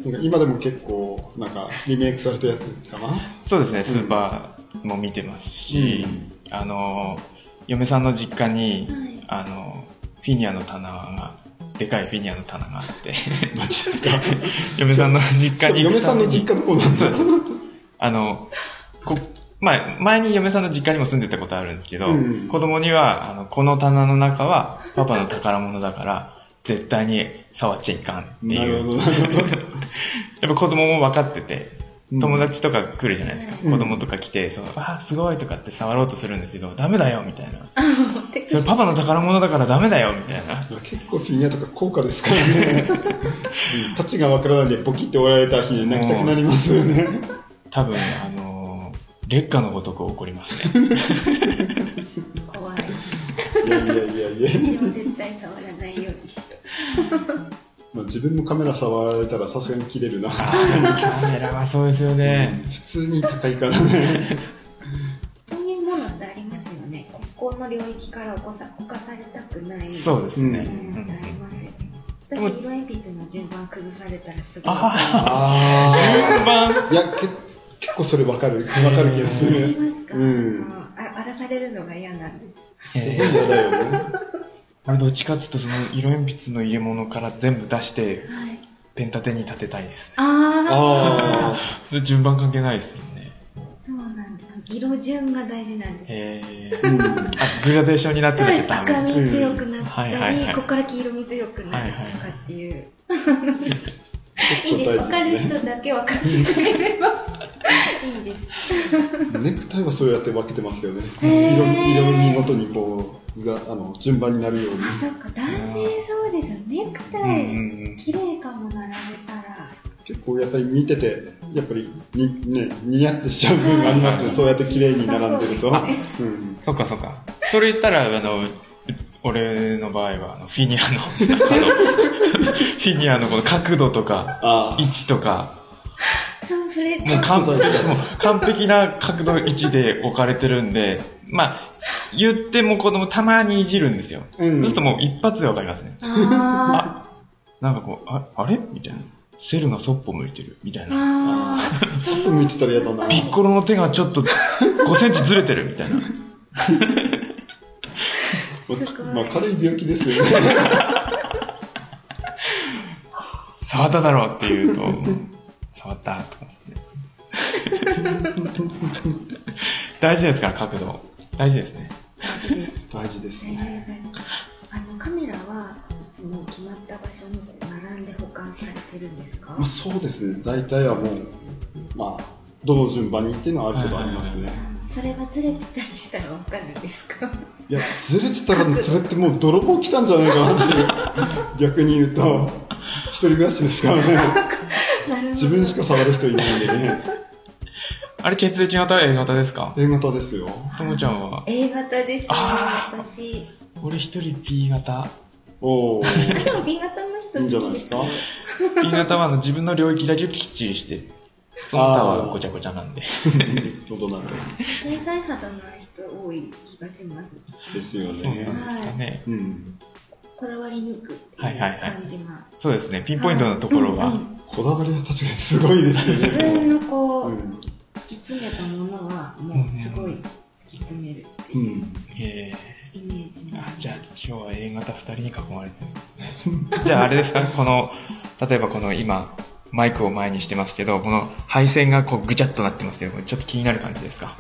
[SPEAKER 3] なんか今でも結構、なんか、リメイクされたやつかな？
[SPEAKER 1] そうですね、スーパーも見てますし、
[SPEAKER 3] う
[SPEAKER 1] あの、嫁さんの実家に、
[SPEAKER 2] はい。
[SPEAKER 1] あの、フィギュアの棚が、でかいフィギュアの棚があって、
[SPEAKER 3] マジですか？
[SPEAKER 1] 嫁さんの実家に行
[SPEAKER 3] 嫁さんの実家の方なんです。
[SPEAKER 1] あの、こまあ、前に嫁さんの実家にも住んでたことあるんですけど、
[SPEAKER 3] うん
[SPEAKER 1] 子供には、あの、この棚の中はパパの宝物だから、絶対に触っちゃいかんっていう。やっぱ子供も分かってて、
[SPEAKER 3] うん
[SPEAKER 1] 友達とか来るじゃないですか。
[SPEAKER 3] うん
[SPEAKER 1] 子供とか来て、そう、あーすごいとかって触ろうとするんですけど、ダメだよみたいな。それパパの宝物だからダメだよみたいな。
[SPEAKER 3] 結構フィギュアとか高価ですからね。うんタチがわからないでボキって折られた日に泣きたくなりますよね。
[SPEAKER 1] 多分、あのー劣化のごとく起こりますね。
[SPEAKER 2] 怖い
[SPEAKER 3] いやいやいやいや。
[SPEAKER 2] 私も絶対触らないようにしよ
[SPEAKER 3] まあ、自分もカメラ触られたらさすがに切れるな。
[SPEAKER 1] カメラはそうですよね。
[SPEAKER 3] 普通に高いからね。
[SPEAKER 2] うそういうものってありますよねここの領域から犯さ犯されたくない
[SPEAKER 1] そうですね。
[SPEAKER 3] う
[SPEAKER 2] うん
[SPEAKER 1] うん
[SPEAKER 2] ありますよね私
[SPEAKER 1] も
[SPEAKER 2] 色鉛筆の順番崩されたらすごい
[SPEAKER 1] あ
[SPEAKER 3] あ
[SPEAKER 1] 順番
[SPEAKER 3] いや、け結構それわかる。わかる気がす
[SPEAKER 2] あり
[SPEAKER 3] る。
[SPEAKER 2] ますか、
[SPEAKER 3] うん
[SPEAKER 2] あ荒らされるのが嫌なんです
[SPEAKER 3] すごい
[SPEAKER 1] え
[SPEAKER 3] 嫌だよね。
[SPEAKER 1] 俺どっちかっつうとその色鉛筆の入れ物から全部出して
[SPEAKER 2] はい
[SPEAKER 1] ペン立てに立てたいですね。
[SPEAKER 2] ああ
[SPEAKER 1] 順番関係ないですよね。
[SPEAKER 2] そうなんだ色順が大事なんです
[SPEAKER 1] え
[SPEAKER 3] あ。
[SPEAKER 1] ー、
[SPEAKER 3] うん。
[SPEAKER 1] あ、グラデーションになって
[SPEAKER 2] そうです
[SPEAKER 1] なきゃダ
[SPEAKER 2] 赤
[SPEAKER 1] メ。
[SPEAKER 2] み強くなったり、
[SPEAKER 1] うんはいはいはい
[SPEAKER 2] ここから黄色み強くなるとかっていう、
[SPEAKER 3] 結
[SPEAKER 2] いいです 分
[SPEAKER 3] 構大事ですね。
[SPEAKER 2] かる人だけ分かってくれればいいです
[SPEAKER 3] ネクタイはそうやって分けてますよね。色、色味ごとにこう、が、あの、順番になるように。
[SPEAKER 2] あそっか男性そうですよネクタ
[SPEAKER 1] うん
[SPEAKER 2] イ、綺麗かも並べたら
[SPEAKER 3] 結構やっぱり見てて、やっぱりに、ね、ニヤってしちゃう部分がありますね。そうやって綺麗に並んでると。
[SPEAKER 2] そう
[SPEAKER 3] うん。
[SPEAKER 1] そっかそっか。それ言ったら、あの、う俺の場合は、あの、フィギュアの、フィギュアのこの角度とか、
[SPEAKER 3] あ
[SPEAKER 1] 位置とか、
[SPEAKER 2] そう、それ、
[SPEAKER 1] もう完璧、もう完璧な角度位置で置かれてるんで、まあ、言っても子供たまにいじるんですよ。
[SPEAKER 3] うん
[SPEAKER 1] そうするともう一発でわかりますね。
[SPEAKER 2] あ
[SPEAKER 1] なんかこう、ああれ？みたいな。セルがそっぽ向いてる。みたい
[SPEAKER 2] ー
[SPEAKER 1] な。
[SPEAKER 2] あ
[SPEAKER 3] ちょっと向いてたら嫌だな。
[SPEAKER 1] ピッコロの手がちょっと5センチずれてる。みたいな。
[SPEAKER 2] すごい
[SPEAKER 3] まあ、軽い病気ですよね。
[SPEAKER 1] 触っただろうって言うと、触ったとかつって。大事ですか？ら、角度。大事ですね。
[SPEAKER 2] 大事です。
[SPEAKER 3] 大事ですね。
[SPEAKER 2] です。あの、カメラはいつも決まった場所に並んで保管されてるんですか？
[SPEAKER 3] まあ、そうですね。大体はもう、まあ、どの順番にっていうのはある程度ありますね。
[SPEAKER 2] それがずれてたりしたらわかるんですか？
[SPEAKER 3] いや、ずれてたら、それってもう泥棒来たんじゃないかなっていう。逆に言うと、一人暮らしですからね。自分しか触る人いないんでね。
[SPEAKER 1] あれ、血液型は A 型ですか
[SPEAKER 3] ？A 型ですよ。
[SPEAKER 1] ともちゃんは
[SPEAKER 2] ？A 型ですね、
[SPEAKER 1] あ
[SPEAKER 2] 私。
[SPEAKER 1] 俺一人 B 型。
[SPEAKER 3] おー。
[SPEAKER 2] でも B 型の人
[SPEAKER 3] いいんじゃ
[SPEAKER 2] 好きです
[SPEAKER 3] ないですか？
[SPEAKER 2] ね。
[SPEAKER 1] B 型はあの自分の領域だけきっちりして、その他はごちゃごちゃなんで。
[SPEAKER 3] どうなる
[SPEAKER 2] 天才肌の人多い気がします。
[SPEAKER 3] ですよ
[SPEAKER 1] そうな
[SPEAKER 3] ね。
[SPEAKER 1] んですかね。
[SPEAKER 3] うん。
[SPEAKER 2] こだわり抜くっていう
[SPEAKER 1] はいはいはい。
[SPEAKER 2] 感じが。
[SPEAKER 1] そうですね。ピンポイントのところが
[SPEAKER 2] うん。う。ん。
[SPEAKER 3] こだわりは確かにすごいです
[SPEAKER 2] 自
[SPEAKER 3] よね。
[SPEAKER 2] 分のこう、
[SPEAKER 3] うん。
[SPEAKER 2] 突き詰めたものはもうすごい突き詰めるって
[SPEAKER 3] う。
[SPEAKER 2] いうん。
[SPEAKER 1] え
[SPEAKER 2] イメージ
[SPEAKER 1] あじゃあ今日は A 型2人に囲まれてるん。ですね。じゃああれですかこの、例えばこの今、マイクを前にしてますけど、この配線がこうぐちゃっとなってますよ。これちょっと気になる感じですか？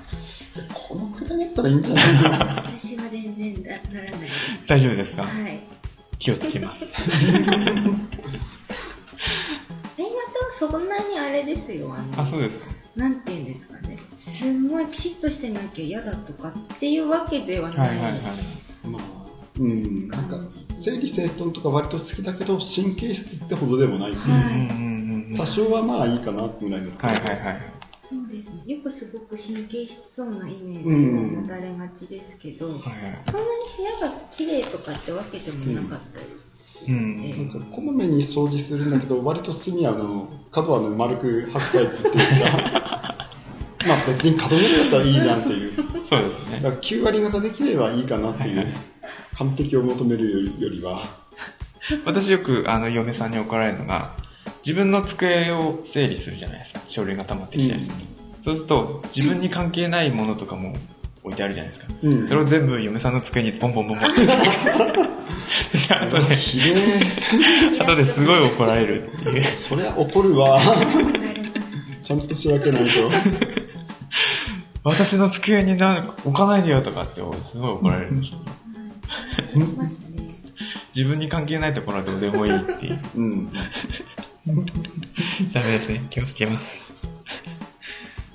[SPEAKER 3] このくらいだったらいいんじゃない？かな。
[SPEAKER 2] 私は全然なならないです。
[SPEAKER 1] 大丈夫ですか？
[SPEAKER 2] はい。
[SPEAKER 1] 気をつけます。
[SPEAKER 2] A 型はそんなにあれですよ。あ、
[SPEAKER 1] そうですか
[SPEAKER 2] なんていうんですかね。すんごいピシッとしてなきゃ嫌だとかっていうわけではない。
[SPEAKER 1] はいはいはい。
[SPEAKER 3] まあ、うん。なんか、整理整頓とか割と好きだけど、神経質ってほどでもない。
[SPEAKER 2] はい
[SPEAKER 1] うんうんうんうん。
[SPEAKER 3] 多少はまあいいかなってぐらいの。
[SPEAKER 1] はいはいはい。
[SPEAKER 2] そうですね。よくすごく神経質そうなイメージを
[SPEAKER 3] うん
[SPEAKER 2] 持たれがちですけど、
[SPEAKER 1] はいはい。
[SPEAKER 2] そんなに部屋が綺麗とかってわけでもなかったりするんで、
[SPEAKER 3] なんかこまめに掃除するんだけど、割と隅はあの角はね丸く履くタイプっていうか、まあ別に角だったらいいじゃんっていう。
[SPEAKER 1] そうですね。
[SPEAKER 3] だから9割方できればいいかなっていう、
[SPEAKER 1] はいはい
[SPEAKER 3] 完璧を求めるよりは。
[SPEAKER 1] 私よくあの嫁さんに怒られるのが、自分の机を整理するじゃないですか。書類が溜まってきたりすると。そうすると、自分に関係ないものとかも置いてあるじゃないですか。
[SPEAKER 3] うん
[SPEAKER 1] それを全部嫁さんの机にポンポンポンポンって。あとで、
[SPEAKER 3] ひでえ。
[SPEAKER 1] 後ですごい怒られるっていう。
[SPEAKER 3] そりゃ怒るわ。ちゃんと仕分けないと。
[SPEAKER 1] 私の机になんか置かないでよとかってすごい怒られるんですよ。
[SPEAKER 2] ありますね。
[SPEAKER 1] 自分に関係ないところはどうでもいいっていう。
[SPEAKER 3] うん。
[SPEAKER 1] ダメですね。気をつけます。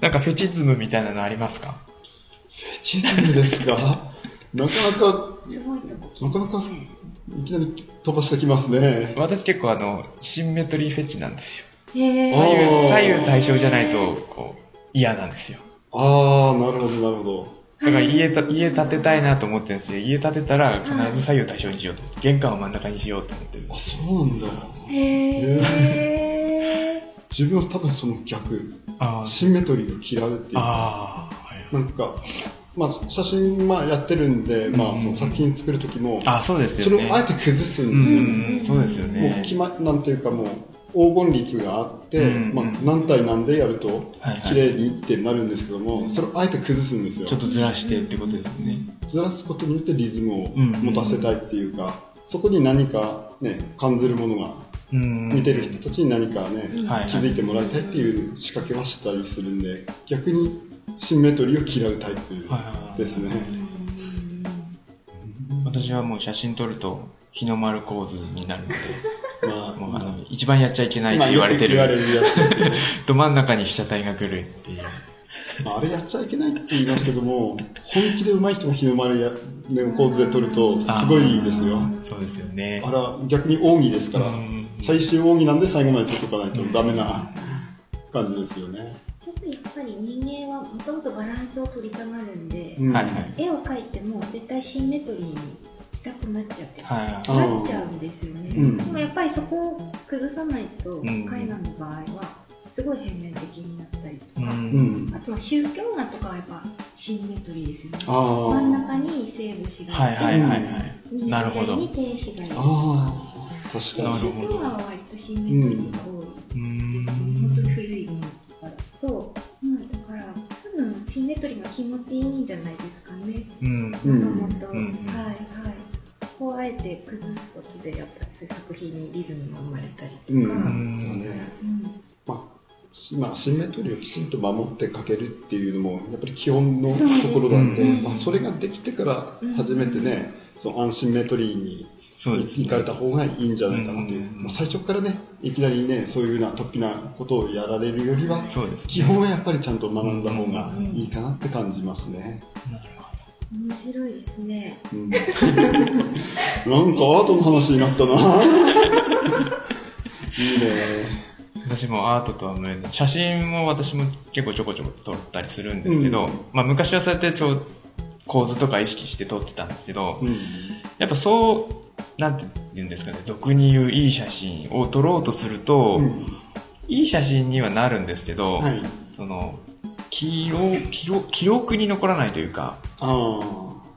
[SPEAKER 1] なんかフェチズムみたいなのありますか？
[SPEAKER 3] フェチズムですか？なかなか、なかなかいきなり飛ばしてきますね。
[SPEAKER 1] 私結構あの、シンメトリーフェチなんですよ。
[SPEAKER 2] へー
[SPEAKER 1] 左右、左右対称じゃないと、こう、嫌なんですよ。
[SPEAKER 3] あー、なるほど、なるほど。
[SPEAKER 1] だから家た、家建てたいなと思ってるんですよ。家建てたら必ず左右対称にしようと思って。玄関を真ん中にしようと思ってるんで
[SPEAKER 3] あ、
[SPEAKER 1] す。
[SPEAKER 3] そうなんだ。
[SPEAKER 2] へー。
[SPEAKER 3] 自分は多分その逆。
[SPEAKER 1] あ
[SPEAKER 3] シンメトリーを嫌うっていうか。
[SPEAKER 1] あー、はい。
[SPEAKER 3] なんか、まあ、写真、まあ、やってるんで、まあ、その作品作る時も、
[SPEAKER 1] あ、そうです
[SPEAKER 3] そ
[SPEAKER 1] よね。
[SPEAKER 3] れをあえて崩す
[SPEAKER 1] うん
[SPEAKER 3] ですよ。
[SPEAKER 1] ん、そうですよ
[SPEAKER 3] もう
[SPEAKER 1] ね。
[SPEAKER 3] 決ま、なんていうかもう、黄金率があって、
[SPEAKER 1] うん
[SPEAKER 3] まあ、何対何でやると
[SPEAKER 1] はいはい。
[SPEAKER 3] 綺麗にってなるんですけども、それをあえて崩すんですよ。
[SPEAKER 1] ちょっとずらしてってことですね。
[SPEAKER 3] ずらすことによってリズムを
[SPEAKER 1] うん
[SPEAKER 3] 持たせたいっていうか、そこに何かね感じるものが
[SPEAKER 1] うん。
[SPEAKER 3] 見てる人たちに何かね、
[SPEAKER 1] はい
[SPEAKER 3] 気づいてもらいたいっていう仕掛けはしたりするんで逆にシンメトリーを嫌うタイプ
[SPEAKER 1] はいはいはい。
[SPEAKER 3] ですね、
[SPEAKER 1] 私はもう写真撮ると日の丸構図になるので、
[SPEAKER 3] ま あ
[SPEAKER 1] もうあの、一番やっちゃいけないって言われてる、
[SPEAKER 3] まあ
[SPEAKER 1] ど真ん中に被写体が来るっていう。
[SPEAKER 3] まあ、あれやっちゃいけないって言いますけども本気で上手い人が日の丸や、ね、構図で撮るとすごいですよ。
[SPEAKER 1] そうですよね。
[SPEAKER 3] あら逆に奥義ですから。
[SPEAKER 1] うん
[SPEAKER 3] 最終奥義なんで最後まで撮っとかないとダメな感じですよね、
[SPEAKER 2] やっぱり人間はもともとバランスを取りたがるんで、
[SPEAKER 3] うん。
[SPEAKER 1] はいはい。
[SPEAKER 2] 絵を描いても絶対シンメトリーにしたくなっちゃって、
[SPEAKER 1] はい。
[SPEAKER 2] なっちゃうんですよね、
[SPEAKER 3] うん。
[SPEAKER 2] でもやっぱりそこを崩さないと、
[SPEAKER 1] ん。
[SPEAKER 2] 絵画の場合はすごい平面的になったりと
[SPEAKER 1] う
[SPEAKER 2] か、
[SPEAKER 3] うん。ん
[SPEAKER 2] あとは宗教画とかはやっぱシンメトリーですよね。
[SPEAKER 3] あ
[SPEAKER 2] 真ん
[SPEAKER 3] ー
[SPEAKER 2] 中に聖母子が
[SPEAKER 1] はいはいはいはい。
[SPEAKER 2] 右
[SPEAKER 1] なるほど。
[SPEAKER 2] 左に天使がいる
[SPEAKER 3] あー。確か
[SPEAKER 2] 宗教画は割とシンメトリーが多い、ですね。本当に古いものとかだと、まあ、だから多分シンメトリーが気持ちいいんじゃないですかね。
[SPEAKER 1] うん。
[SPEAKER 2] も
[SPEAKER 3] うん。
[SPEAKER 2] ともと、
[SPEAKER 1] うん。
[SPEAKER 2] はい。はいそこをあえて崩すことでやっぱりそういう作品にリズムが生まれたりとか、
[SPEAKER 3] うん、
[SPEAKER 1] ん
[SPEAKER 3] だね。
[SPEAKER 2] うん。
[SPEAKER 3] まあしまあ、シンメトリーをきちんと守って描けるっていうのもやっぱり基本のところなんで、
[SPEAKER 2] うん
[SPEAKER 3] まあ、それができてから初めてね、そのアンシンメトリーに
[SPEAKER 1] そうですね。
[SPEAKER 3] 行かれた方がいいんじゃないかなという、
[SPEAKER 1] うん
[SPEAKER 3] まあ、最初からねいきなりねそういうような突飛なことをやられるよりは
[SPEAKER 1] ね。
[SPEAKER 3] 基本はやっぱりちゃんと学んだ方がいいかなって感じますね。
[SPEAKER 1] なるほ
[SPEAKER 2] 面白いですね
[SPEAKER 3] うん、なんかアートの話になったな。いいね。
[SPEAKER 1] ど。私もアートとは無縁で、写真も私も結構ちょこちょこ撮ったりするんですけど、
[SPEAKER 3] うん
[SPEAKER 1] まあ昔はそうやってちょ構図とか意識して撮ってたんですけど、
[SPEAKER 3] うん
[SPEAKER 1] やっぱそう、なんて言うんですかね、俗に言ういい写真を撮ろうとすると、
[SPEAKER 3] うん
[SPEAKER 1] いい写真にはなるんですけど、
[SPEAKER 3] はい。
[SPEAKER 1] その、記録、記録、記録に残らないというか、
[SPEAKER 3] あ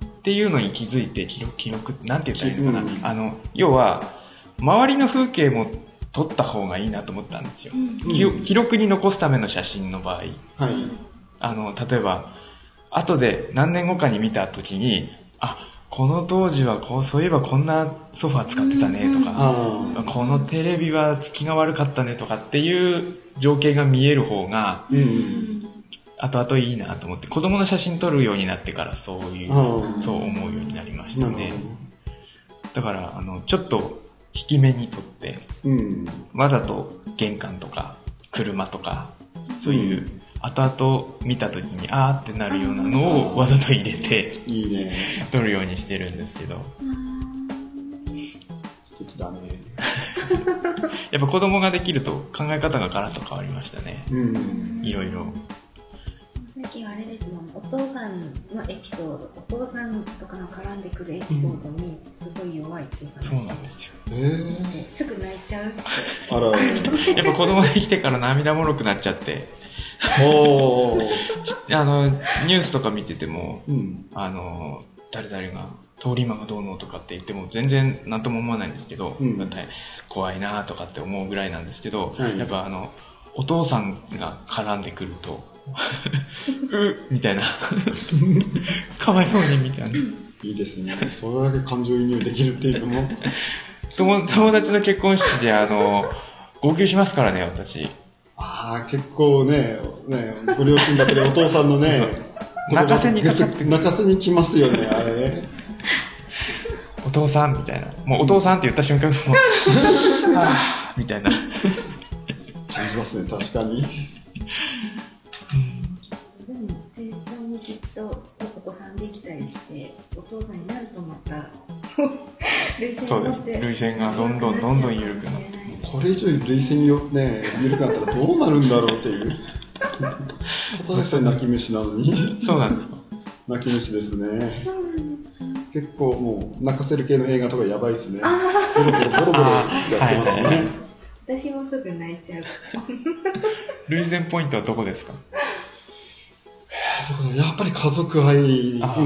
[SPEAKER 1] っていうのに気づいて、記録、記録、なんて言ったらいいのかな。
[SPEAKER 3] うん
[SPEAKER 1] あの、要は、周りの風景も撮った方がいいなと思ったんですよ。
[SPEAKER 2] うん
[SPEAKER 1] 記録記録に残すための写真の場合、
[SPEAKER 3] あ。はい。
[SPEAKER 1] あの、例えば、後で何年後かに見た時に、あ、この当時はこう、そういえばこんなソファー使ってたねとか、
[SPEAKER 3] あ
[SPEAKER 1] このテレビは月が悪かったねとかっていう情景が見える方が、
[SPEAKER 3] あ。う。
[SPEAKER 2] うんん
[SPEAKER 1] 後々いいなと思って、子供の写真撮るようになってからそういう。そう思うようになりましたね。だから、あの、ちょっと引き目に撮って、
[SPEAKER 3] ど。うん。
[SPEAKER 1] わざと玄関とか車とか、そういう後々見た時にあーってなるようなのをわざと入れて
[SPEAKER 3] いいね。
[SPEAKER 1] 撮るようにしてるんですけど、
[SPEAKER 3] 素敵だね。
[SPEAKER 1] やっぱ子供ができると考え方がガラッと変わりましたね。
[SPEAKER 3] うん。
[SPEAKER 1] いろいろ。
[SPEAKER 2] 最近あれですもんお父さんのエピソードお父さんとかの絡んでくるエピソードにすごい弱いっていう話
[SPEAKER 1] そうなんですよ。
[SPEAKER 2] すぐ泣いちゃうって
[SPEAKER 3] えあら。
[SPEAKER 1] やっぱ子供できてから涙もろくなっちゃって、
[SPEAKER 3] おー。
[SPEAKER 1] あの、ニュースとか見てても、
[SPEAKER 3] うん。
[SPEAKER 1] あの、誰々が、通り魔がどうのとかって言っても全然何とも思わないんですけど、
[SPEAKER 3] うん
[SPEAKER 1] 怖いなとかって思うぐらいなんですけど、
[SPEAKER 3] はい
[SPEAKER 1] やっぱあの、お父さんが絡んでくると、うみたいな。かわいそうにみたいな。
[SPEAKER 3] いいですね。それだけ感情移入できるっていうのも。
[SPEAKER 1] 友友達の結婚式であの、号泣しますからね、私。
[SPEAKER 3] ああ、結構ね、ね、ご両親だけでお父さんのね、
[SPEAKER 1] そう泣かせにかかってくる
[SPEAKER 3] 泣かせに来ますよね、あれ。
[SPEAKER 1] お父さんみたいな。もうお父さんって言った瞬間もう、はぁ、みたいな。
[SPEAKER 3] 感じますね、確かに。
[SPEAKER 1] そうです。涙腺がどんどんどんどん緩くなって。
[SPEAKER 3] これ以上涙腺によね、緩くなったらどうなるんだろうっていう。ただでさえ泣き虫なのに、
[SPEAKER 1] そうなんですか。
[SPEAKER 3] 泣き虫ですね。
[SPEAKER 2] そうなんですか
[SPEAKER 3] 結構もう泣かせる系の映画とかやばいですね。
[SPEAKER 2] あ
[SPEAKER 3] ボロボロボロボロやってます
[SPEAKER 1] あーはいはいは
[SPEAKER 3] ね
[SPEAKER 1] い。
[SPEAKER 2] 私もすぐ泣いちゃう
[SPEAKER 1] 涙腺ポイントはどこですか？
[SPEAKER 3] やっぱり家族愛、まあ、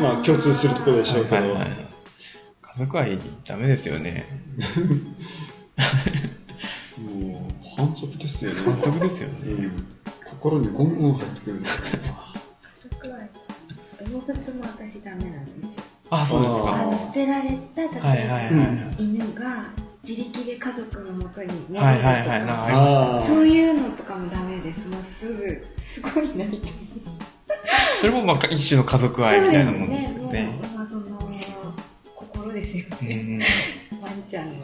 [SPEAKER 3] まあ共通するところでしょうけど、
[SPEAKER 1] はいはいはい家族愛ダメですよね。
[SPEAKER 3] もう反則ですよね。
[SPEAKER 1] 反則ですよね。
[SPEAKER 3] うん心にゴンゴン入ってくるんですよね。
[SPEAKER 2] 家族愛動物も私ダメなんですよ
[SPEAKER 1] あ、そうです
[SPEAKER 3] あ
[SPEAKER 1] か。
[SPEAKER 2] あの捨てられた例えば、
[SPEAKER 1] はいはいはいはい。
[SPEAKER 2] 犬が自力で家族のもとに戻るとか、そういうのとかもダメですもうすぐすごい泣いて
[SPEAKER 1] それもまあ一種の家族愛みたいなもんですよね。
[SPEAKER 2] ですよ
[SPEAKER 1] う
[SPEAKER 2] ね、
[SPEAKER 1] ん。
[SPEAKER 2] ワンちゃんの。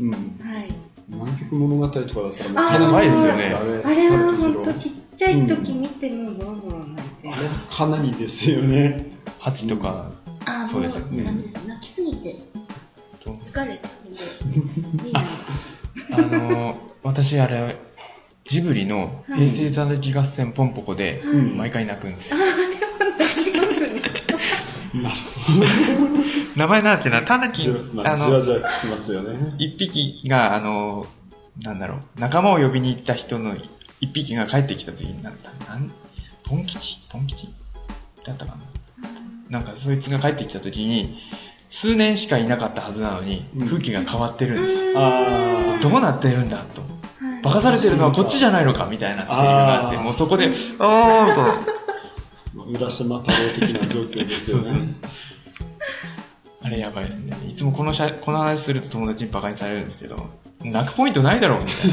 [SPEAKER 3] うん。
[SPEAKER 2] はい。
[SPEAKER 3] 南極物語とかだったらかなり
[SPEAKER 1] ですよね。
[SPEAKER 2] あれは本当ちっちゃい時見てもボロボロ泣いて、
[SPEAKER 3] あれはかなりですよね。
[SPEAKER 1] ハチとか、
[SPEAKER 2] あ
[SPEAKER 1] そうですよ
[SPEAKER 3] ね。
[SPEAKER 2] ダメです。泣きすぎて。
[SPEAKER 1] と
[SPEAKER 2] 疲れちゃうんで
[SPEAKER 1] あの、私あれ、ジブリの平成たぬき合戦ポンポコで毎回泣くんです
[SPEAKER 2] あ
[SPEAKER 1] よ。
[SPEAKER 2] あでも 泣きますね
[SPEAKER 1] 名前なんていうのは、タヌキ
[SPEAKER 3] まあ、
[SPEAKER 1] あの、
[SPEAKER 3] じわじわきますよね。
[SPEAKER 1] 一匹が、あの、なんだろう、仲間を呼びに行った人の一匹が帰ってきた時に、なんだ、なん、ポン吉？ポン吉？だったかな？なんか、そいつが帰ってきた時に、数年しかいなかったはずなのに
[SPEAKER 3] うん、
[SPEAKER 1] 風景が変わってるんですよ。
[SPEAKER 3] あ
[SPEAKER 1] どうなってるんだと。
[SPEAKER 4] はい
[SPEAKER 1] バカされてるのはこっちじゃないのかみたいなセリフがあって、もうそこで、あーみたいな。
[SPEAKER 3] あ、浦島太郎的な状況ですよ
[SPEAKER 1] そうそう
[SPEAKER 3] ね。
[SPEAKER 1] あれやばいですね。いつもこのしゃこの話すると友達にバカにされるんですけど、泣くポイントないだろうみたい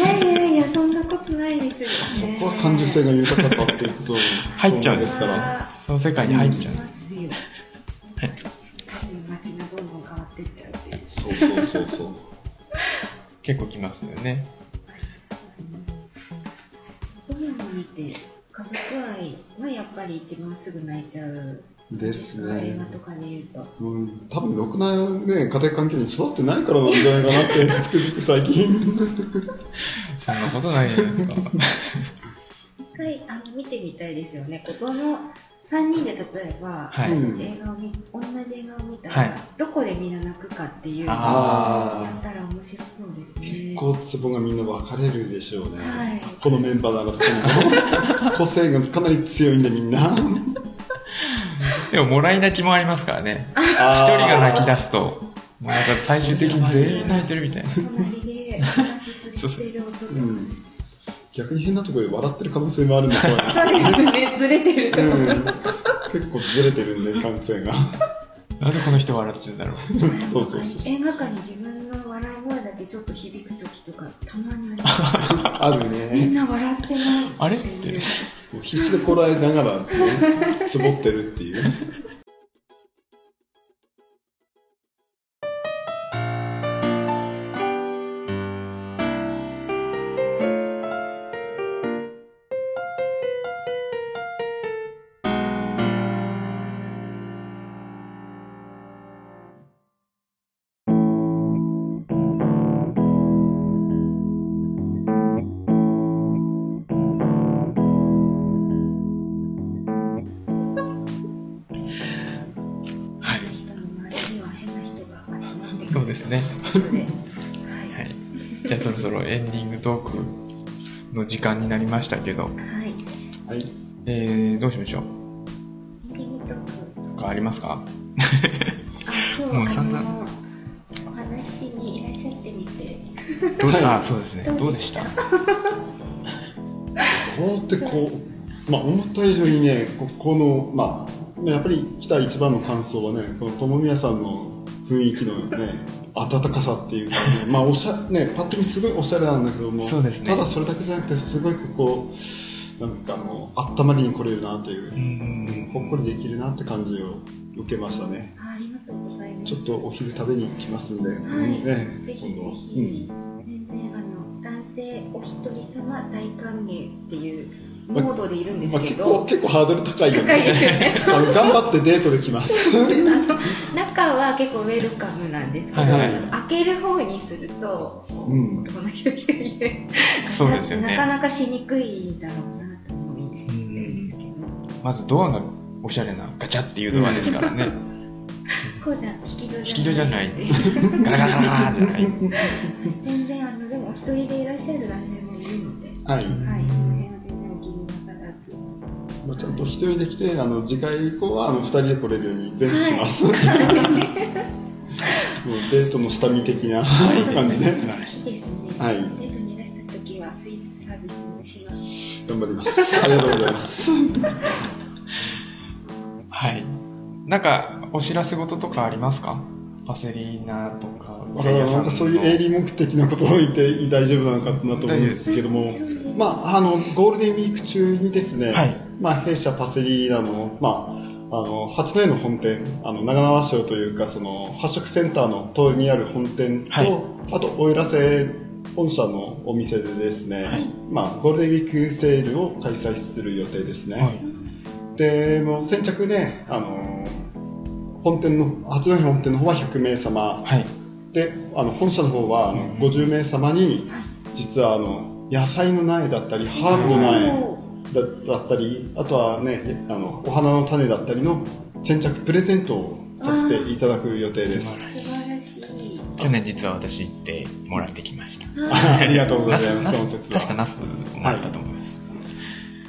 [SPEAKER 1] な。
[SPEAKER 4] いやいやいや、そんなことないですよね。
[SPEAKER 3] そこは感受性が豊かかっていうこと
[SPEAKER 1] 入っちゃうんです
[SPEAKER 3] から。
[SPEAKER 1] その世界に入っちゃうん
[SPEAKER 2] ま
[SPEAKER 1] です。はい
[SPEAKER 2] 街がどんどん変わってっちゃうっていう。
[SPEAKER 3] そうそうそうそう。
[SPEAKER 1] 結構きますよね。
[SPEAKER 2] こういうの見て、家族愛はやっぱり一番すぐ泣いちゃう。
[SPEAKER 3] ですね
[SPEAKER 2] 映画。とかで言うと。
[SPEAKER 3] うん、多分ろくな、ね、家庭環境に育ってないからなんじゃないかなってつくづく最近。
[SPEAKER 1] そんなことないじゃないですか。
[SPEAKER 2] 一回あの見てみたいですよね。子供3人で例えば、
[SPEAKER 1] はい
[SPEAKER 2] 私たち映画を見同じ映画を見たら、
[SPEAKER 1] はい
[SPEAKER 2] どこでみんな泣くかっていうのを
[SPEAKER 1] あ
[SPEAKER 2] やったら面白そうですね。
[SPEAKER 3] 結構ツボがみんな分かれるでしょうね。
[SPEAKER 2] はい
[SPEAKER 3] このメンバーなら特に 個性がかなり強いんでみんな。
[SPEAKER 1] でも、もらい泣きもありますからね。一
[SPEAKER 3] 一
[SPEAKER 1] 人が泣き出すと、もうなんか最終的に全員泣いてるみたいな。
[SPEAKER 2] 隣で話してる音とか。
[SPEAKER 3] うん。逆に変なところで笑ってる可能性もあるんで
[SPEAKER 2] そうですね、ずれてると。
[SPEAKER 3] うん、結構ずれてるんで、感性が。
[SPEAKER 1] なんでこの人笑ってるんだろう。
[SPEAKER 3] そうそうそう
[SPEAKER 2] 映画館に自分の笑い声だけちょっと響くときとかたまにあります。
[SPEAKER 3] あるね。
[SPEAKER 2] みんな笑ってない。
[SPEAKER 1] あれって
[SPEAKER 3] 必死でこらえながら、ね、つぼってるっていう。
[SPEAKER 1] ろそろエンディングトークの時間になりましたけど、
[SPEAKER 2] はい。
[SPEAKER 3] はい。
[SPEAKER 1] えー、どうしましょう？
[SPEAKER 2] エンディングトーク。
[SPEAKER 1] とかありますか？
[SPEAKER 2] あ、今日、
[SPEAKER 1] もう散々
[SPEAKER 2] お話にいらっしゃってみて。
[SPEAKER 1] どう、
[SPEAKER 3] はい
[SPEAKER 1] あ、そうですね。どうでした？
[SPEAKER 3] こうってこう、まあ、思った以上にね、ここの、まあ、やっぱり来た一番の感想はね、この友宮さんの雰囲気のね、温かさっていうか、ね、まあ、おしゃ、ね、パッと見すごいおしゃれなんだけども、
[SPEAKER 1] そうですね。
[SPEAKER 3] ただそれだけじゃなくて、すごいこう、なんかあの、温まりに来れるなという
[SPEAKER 1] う、ん。
[SPEAKER 3] ほっこりできるなって感じを受けましたね。
[SPEAKER 2] あありがとうございます。
[SPEAKER 3] ちょっとお昼食べに来ますんで、
[SPEAKER 2] はい、
[SPEAKER 3] ね、
[SPEAKER 2] ぜひぜ
[SPEAKER 3] 今度
[SPEAKER 2] ひ、全然あの男性お一人様大歓迎っていうモードでいるんですけ
[SPEAKER 3] 結構、
[SPEAKER 2] ど、
[SPEAKER 3] 結構ハードル高いよね。
[SPEAKER 2] 高いですよね。
[SPEAKER 3] 頑張ってデートできます。
[SPEAKER 2] 中は結構ウェルカムなんですけど、
[SPEAKER 1] はいはい。
[SPEAKER 2] 開ける方にすると、
[SPEAKER 3] うん。
[SPEAKER 2] 男の人一人で
[SPEAKER 1] そうですよね。
[SPEAKER 2] なかなかしにくいだろうなと思うんですけど、
[SPEAKER 1] まずドアがおしゃれなガチャっていうドアですからね。
[SPEAKER 2] こうじゃ引き戸
[SPEAKER 1] 引き戸じゃない。
[SPEAKER 2] で
[SPEAKER 1] ガラガラガラじゃない。
[SPEAKER 2] 全然あのでもお一人でいらっしゃる男性もいるので、
[SPEAKER 3] はい。
[SPEAKER 2] はい、
[SPEAKER 3] まあ、ちゃんと一人で来て、あの、次回以降は、あの、二人で来れるように全部します。もうデートの下見的な感じで、
[SPEAKER 1] 素晴らしい。
[SPEAKER 2] いいですね。
[SPEAKER 3] はい
[SPEAKER 2] デートにいらした時はスイーツサービスもします。
[SPEAKER 3] 頑張ります。ありがとうございます。
[SPEAKER 1] はい。なんか、お知らせ事とかありますか？パセリーナとか、
[SPEAKER 3] あなんかそういう営利目的なことを言って大丈夫なのかなと思うんですけども。まあ、あの、ゴールデンウィーク中にですね、
[SPEAKER 1] はい。
[SPEAKER 3] まあ、弊社パセリーナの、まあ、あの、八戸の本店、あの、長縄省というか、その、発色センターの通りにある本店と、
[SPEAKER 1] はい。
[SPEAKER 3] あと、奥入瀬本社のお店でですね、まあ、ゴールデンウィークセールを開催する予定ですね。
[SPEAKER 1] はい。
[SPEAKER 3] で、もう先着ね、あの、本店の、八戸本店の方は100名様、
[SPEAKER 1] はい。
[SPEAKER 3] で、あの、本社の方は、あの、50名様に、実は、あの、野菜の苗だったり、ハーブの苗、だだったり、あとはね、あの、お花の種だったりの先着プレゼントをさせていただく予定です。
[SPEAKER 1] 去年実は私行ってもらってきました。
[SPEAKER 3] ありがとうございます。
[SPEAKER 1] 確かナスもらったと思います。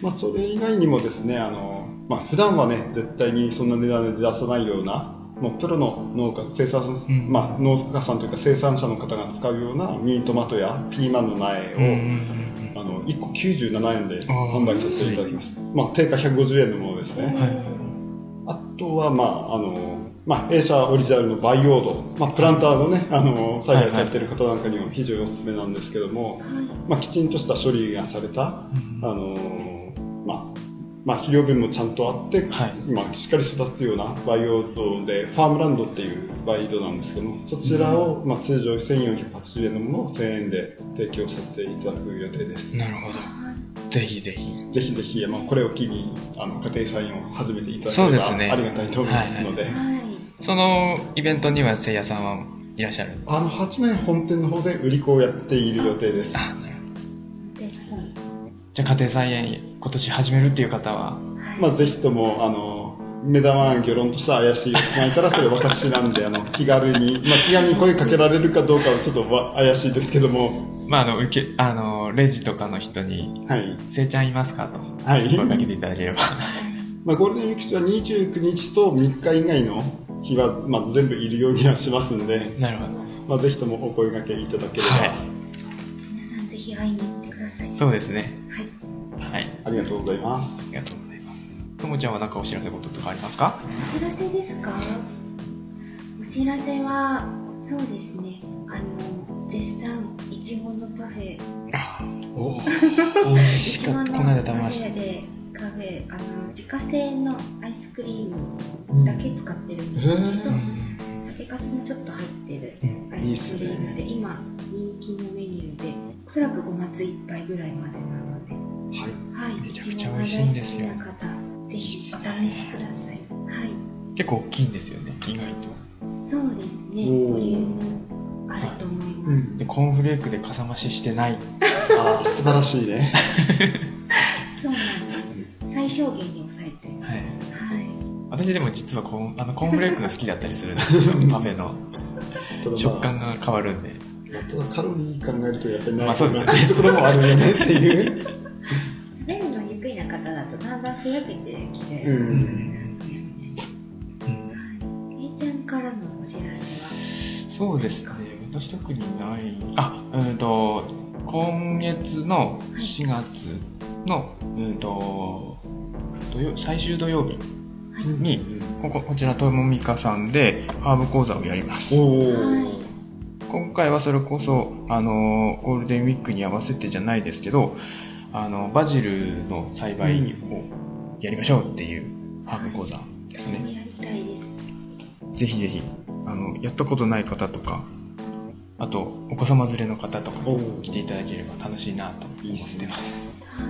[SPEAKER 3] まあ、それ以外にもですね、あの、まあ、普段はね、絶対にそんな値段で出さないような、もうプロの農家、生産、
[SPEAKER 1] ん
[SPEAKER 3] まあ、農家さんというか生産者の方が使うようなミニトマトやピーマンの苗を、
[SPEAKER 1] うんうんうん
[SPEAKER 3] あの、1個97円で販売させていただきます。まあ、定価150円のものですね。
[SPEAKER 1] うん。はい。
[SPEAKER 3] あとは、まあ、あの、まあ、A 社オリジナルのバイオード、まあ、プランターのね、あの、栽培されている方なんかにも非常におすすめなんですけども、まあ、きちんとした処理がされた、あの、まあ、まあ、肥料分もちゃんとあって、
[SPEAKER 1] はい
[SPEAKER 3] まあ、しっかり育つようなバイオードで、ファームランドっていうバイオードなんですけども、そちらを、まあ、通常1480円のものを1000円で提供させていただく予定です。
[SPEAKER 1] なるほど。ぜひぜひ。
[SPEAKER 3] ぜひぜひ、まあ、これを機に、あの、家庭菜園を始めていただければ、
[SPEAKER 1] そうですね
[SPEAKER 3] ありがたいと思いますので、
[SPEAKER 2] はい。
[SPEAKER 1] そのイベントにはせいやさんはいらっしゃる？
[SPEAKER 3] あの、八年本店の方で売り子をやっている予定です。
[SPEAKER 1] じゃあ家庭菜園今年始めるっていう方は、
[SPEAKER 2] はい。
[SPEAKER 3] まあ、ぜひとも、あの、目玉ギョロンとした怪しい前からそれ私なんで、あの、気軽に、まあ、気軽に声かけられるかどうかはちょっとわ怪しいですけども、
[SPEAKER 1] まあ、あの、受け、あの、レジとかの人に、
[SPEAKER 3] はい。
[SPEAKER 1] せいちゃんいますかと、
[SPEAKER 3] はい。
[SPEAKER 1] 声かけていただければ。
[SPEAKER 3] まあ、ゴールデンウィーク中は29日と3日以外の日は、まあ、全部いるようにはしますんで、
[SPEAKER 1] なるほど。
[SPEAKER 3] まあ、ぜひともお声掛けいただければ、
[SPEAKER 1] はい
[SPEAKER 2] 皆さんぜひ会いに。
[SPEAKER 1] そうですね。
[SPEAKER 2] はい。
[SPEAKER 1] はい。
[SPEAKER 3] ありがとうございます。
[SPEAKER 1] ありがとうございます。ともちゃんは何かお知らせこととかありますか？
[SPEAKER 2] お知らせですか？お知らせは、そうですね。あの、絶賛、いちごのパフェ。
[SPEAKER 1] お美味
[SPEAKER 2] い
[SPEAKER 1] しかった。この間食べました。
[SPEAKER 2] カフェ、あの、自家製のアイスクリームだけ使ってるんですけど、
[SPEAKER 3] へ
[SPEAKER 2] 酒粕もちょっと入ってる
[SPEAKER 1] うん
[SPEAKER 2] アイスクリームで、今、人気のメニューで、おそらく5月いっぱいぐらいまでなので、
[SPEAKER 3] はい。
[SPEAKER 2] はい。
[SPEAKER 1] めちゃくちゃ美味しいんですよ
[SPEAKER 2] 方、ぜひお試しください。はい。
[SPEAKER 1] 結構大きいんですよね、意外と。
[SPEAKER 2] そうですね。ボリュームあると思います。
[SPEAKER 1] で、コーンフレークでかさ増ししてない。
[SPEAKER 3] ああ、素晴らしいね。
[SPEAKER 2] そうなんです。最小限に抑えて。
[SPEAKER 1] はい。
[SPEAKER 2] はい。
[SPEAKER 1] 私でも実はコーンあのコーンフレークが好きだったりするんですよパフェの食感が変わるんで。
[SPEAKER 3] ただカロリー考えるとやっぱりない
[SPEAKER 1] まあそうですね
[SPEAKER 3] っていうところもあるよねっていう。
[SPEAKER 2] 食べるのゆっくりな方だとだんだんふやけてきちゃう。
[SPEAKER 3] ん。
[SPEAKER 2] えいちゃんからのお知らせは？
[SPEAKER 1] そうですね、私特にない。あ、うんと、今月の4月の、うんと、土曜最終土曜日に、ここ、こちら、ともみかさんでハーブ講座をやります。
[SPEAKER 3] お
[SPEAKER 2] はい
[SPEAKER 3] ー。
[SPEAKER 1] 今回はそれこそ、あの、ゴールデンウィークに合わせてじゃないですけど、あの、バジルの栽培をやりましょうっていうハーブ講座ですね。
[SPEAKER 2] 私もやりたいです。
[SPEAKER 1] ぜひぜひ、あの、やったことない方とか、あと、お子様連れの方とか
[SPEAKER 3] おー
[SPEAKER 1] 来ていただければ楽しいなと思ってます。
[SPEAKER 2] は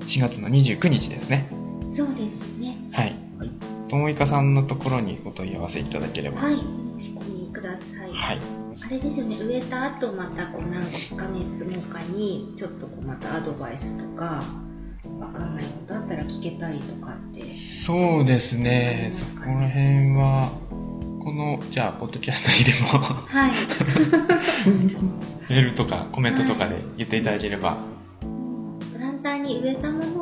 [SPEAKER 1] 4月の29日ですね。
[SPEAKER 2] い。そうですね。
[SPEAKER 1] はい。
[SPEAKER 3] はい
[SPEAKER 1] ともいかさんのところにお問い合わせいただければ。
[SPEAKER 2] はい。お申し込みください。
[SPEAKER 1] はい。
[SPEAKER 2] あれですよね、植えた後またこう何ヶ月後かにちょっとこうまたアドバイスとかわかんないことあったら聞けたりとかって。
[SPEAKER 1] そうですね、そこら辺は、この、じゃあ、ポッドキャストにでも、
[SPEAKER 2] はい。
[SPEAKER 1] メールとかコメントとかで言っていただければ、
[SPEAKER 2] プランターに植えたもの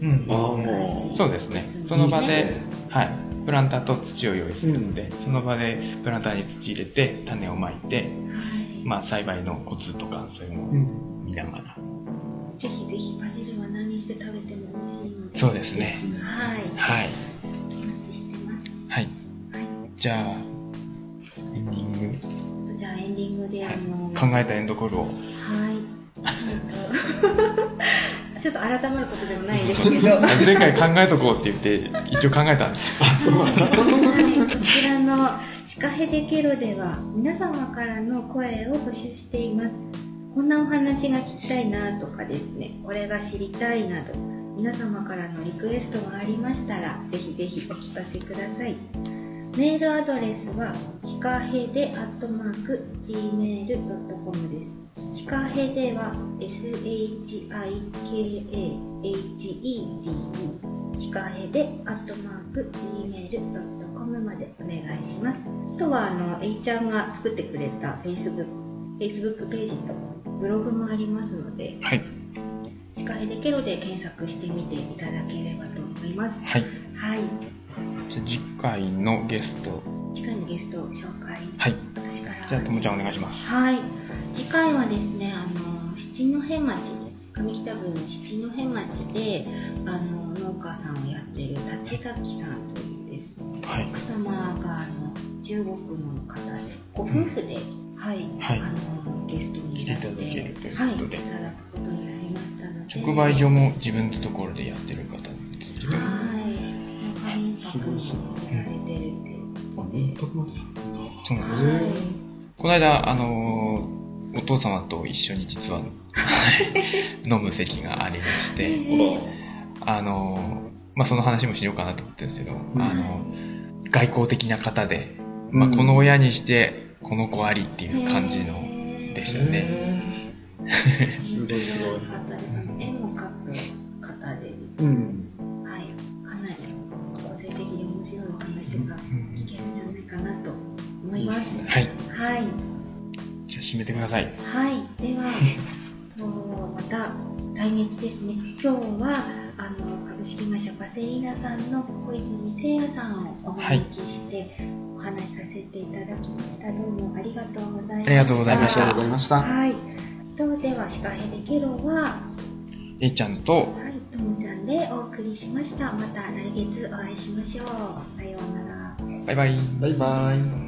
[SPEAKER 1] うん
[SPEAKER 3] ああ、も
[SPEAKER 2] 感じ
[SPEAKER 1] そうですね。その場で、はい。プランターと土を用意するので、その場でプランターに土入れて、種をまいて、
[SPEAKER 2] はい
[SPEAKER 1] まあ、栽培のコツとか、そういうのを
[SPEAKER 3] う。うん。
[SPEAKER 1] 見ながら。
[SPEAKER 2] ぜひぜひバジルは何して食べても美味しいので
[SPEAKER 1] そうですね
[SPEAKER 2] はい
[SPEAKER 1] はい。
[SPEAKER 2] お待ちしてます
[SPEAKER 1] はい。
[SPEAKER 2] はい
[SPEAKER 1] じゃあ、エンディング、
[SPEAKER 2] ちょっとじゃあエンディングであの
[SPEAKER 1] 考えたエンドコールを。
[SPEAKER 2] はい。えっとちょっと改まることでもないですけど、は
[SPEAKER 1] 前回考えとこうって言って、一応考えたんですよ。
[SPEAKER 2] い、こちらのシカヘデケロでは皆様からの声を募集しています。こんなお話が聞きたいなとかですね、これが知りたいなど、皆様からのリクエストがありましたら、ぜひぜひお聞かせください。メールアドレスはシカヘデアットマーク gmail.com です。シカヘデは shikahede シカヘデアットマーク gmail.com までお願いします。あとはあの A ちゃんが作ってくれた Facebook, Facebook ページとブログもありますので、
[SPEAKER 1] はい。
[SPEAKER 2] シカヘデケロで検索してみていただければと思います。
[SPEAKER 1] はい。
[SPEAKER 2] はい。
[SPEAKER 1] じゃあ次回のゲスト。
[SPEAKER 2] 次回のゲストを紹介、
[SPEAKER 1] はい。
[SPEAKER 2] 私から。
[SPEAKER 1] じゃあ、ともちゃんお願いします。
[SPEAKER 2] はい。次回はですね、あの、七戸町で、上北郡の七戸町で、あの、農家さんをやっている立崎さんというですね、
[SPEAKER 1] はい。
[SPEAKER 2] 奥様が、あの、中国の方で、ご夫婦で、はい、
[SPEAKER 1] はい
[SPEAKER 2] あの、ゲストにいらして、
[SPEAKER 1] 来ていただけるという
[SPEAKER 2] はい、
[SPEAKER 1] ことで
[SPEAKER 2] いただくことになりましたので、
[SPEAKER 1] 直売所も自分のところでやってる方ですけど。
[SPEAKER 2] はい、るっていう
[SPEAKER 3] あ
[SPEAKER 2] ことで、
[SPEAKER 3] 民泊までやったんだ。
[SPEAKER 1] そうなんです。
[SPEAKER 2] はい。
[SPEAKER 1] この間、あのーお父様と一緒に実は飲む席がありまして、あのーまあ、その話もしようかなと思ってるんですけど、
[SPEAKER 3] ん
[SPEAKER 1] あの外交的な方で、まあ、
[SPEAKER 3] うん
[SPEAKER 1] この親にして、この子ありっていう感じのでしたね。
[SPEAKER 3] すごいすごい。
[SPEAKER 2] 絵も描く方でです
[SPEAKER 3] うん。
[SPEAKER 1] はい。
[SPEAKER 2] はい、
[SPEAKER 1] じゃあ、締めてください。
[SPEAKER 2] はい、では、とまた来月ですね。今日はあの株式会社パセリーナさんの小泉誠也さんをお招きして、お話しさせていただきました。どうもありがとうございました。
[SPEAKER 1] ありがとうございました
[SPEAKER 3] ありがとうございました。
[SPEAKER 2] はい。とでは、シカヘデケロは、
[SPEAKER 1] A ちゃんと、
[SPEAKER 2] はい、ともちゃんでお送りしました。また来月お会いしましょう。さようなら。
[SPEAKER 1] バイバイ。
[SPEAKER 3] バイバイ。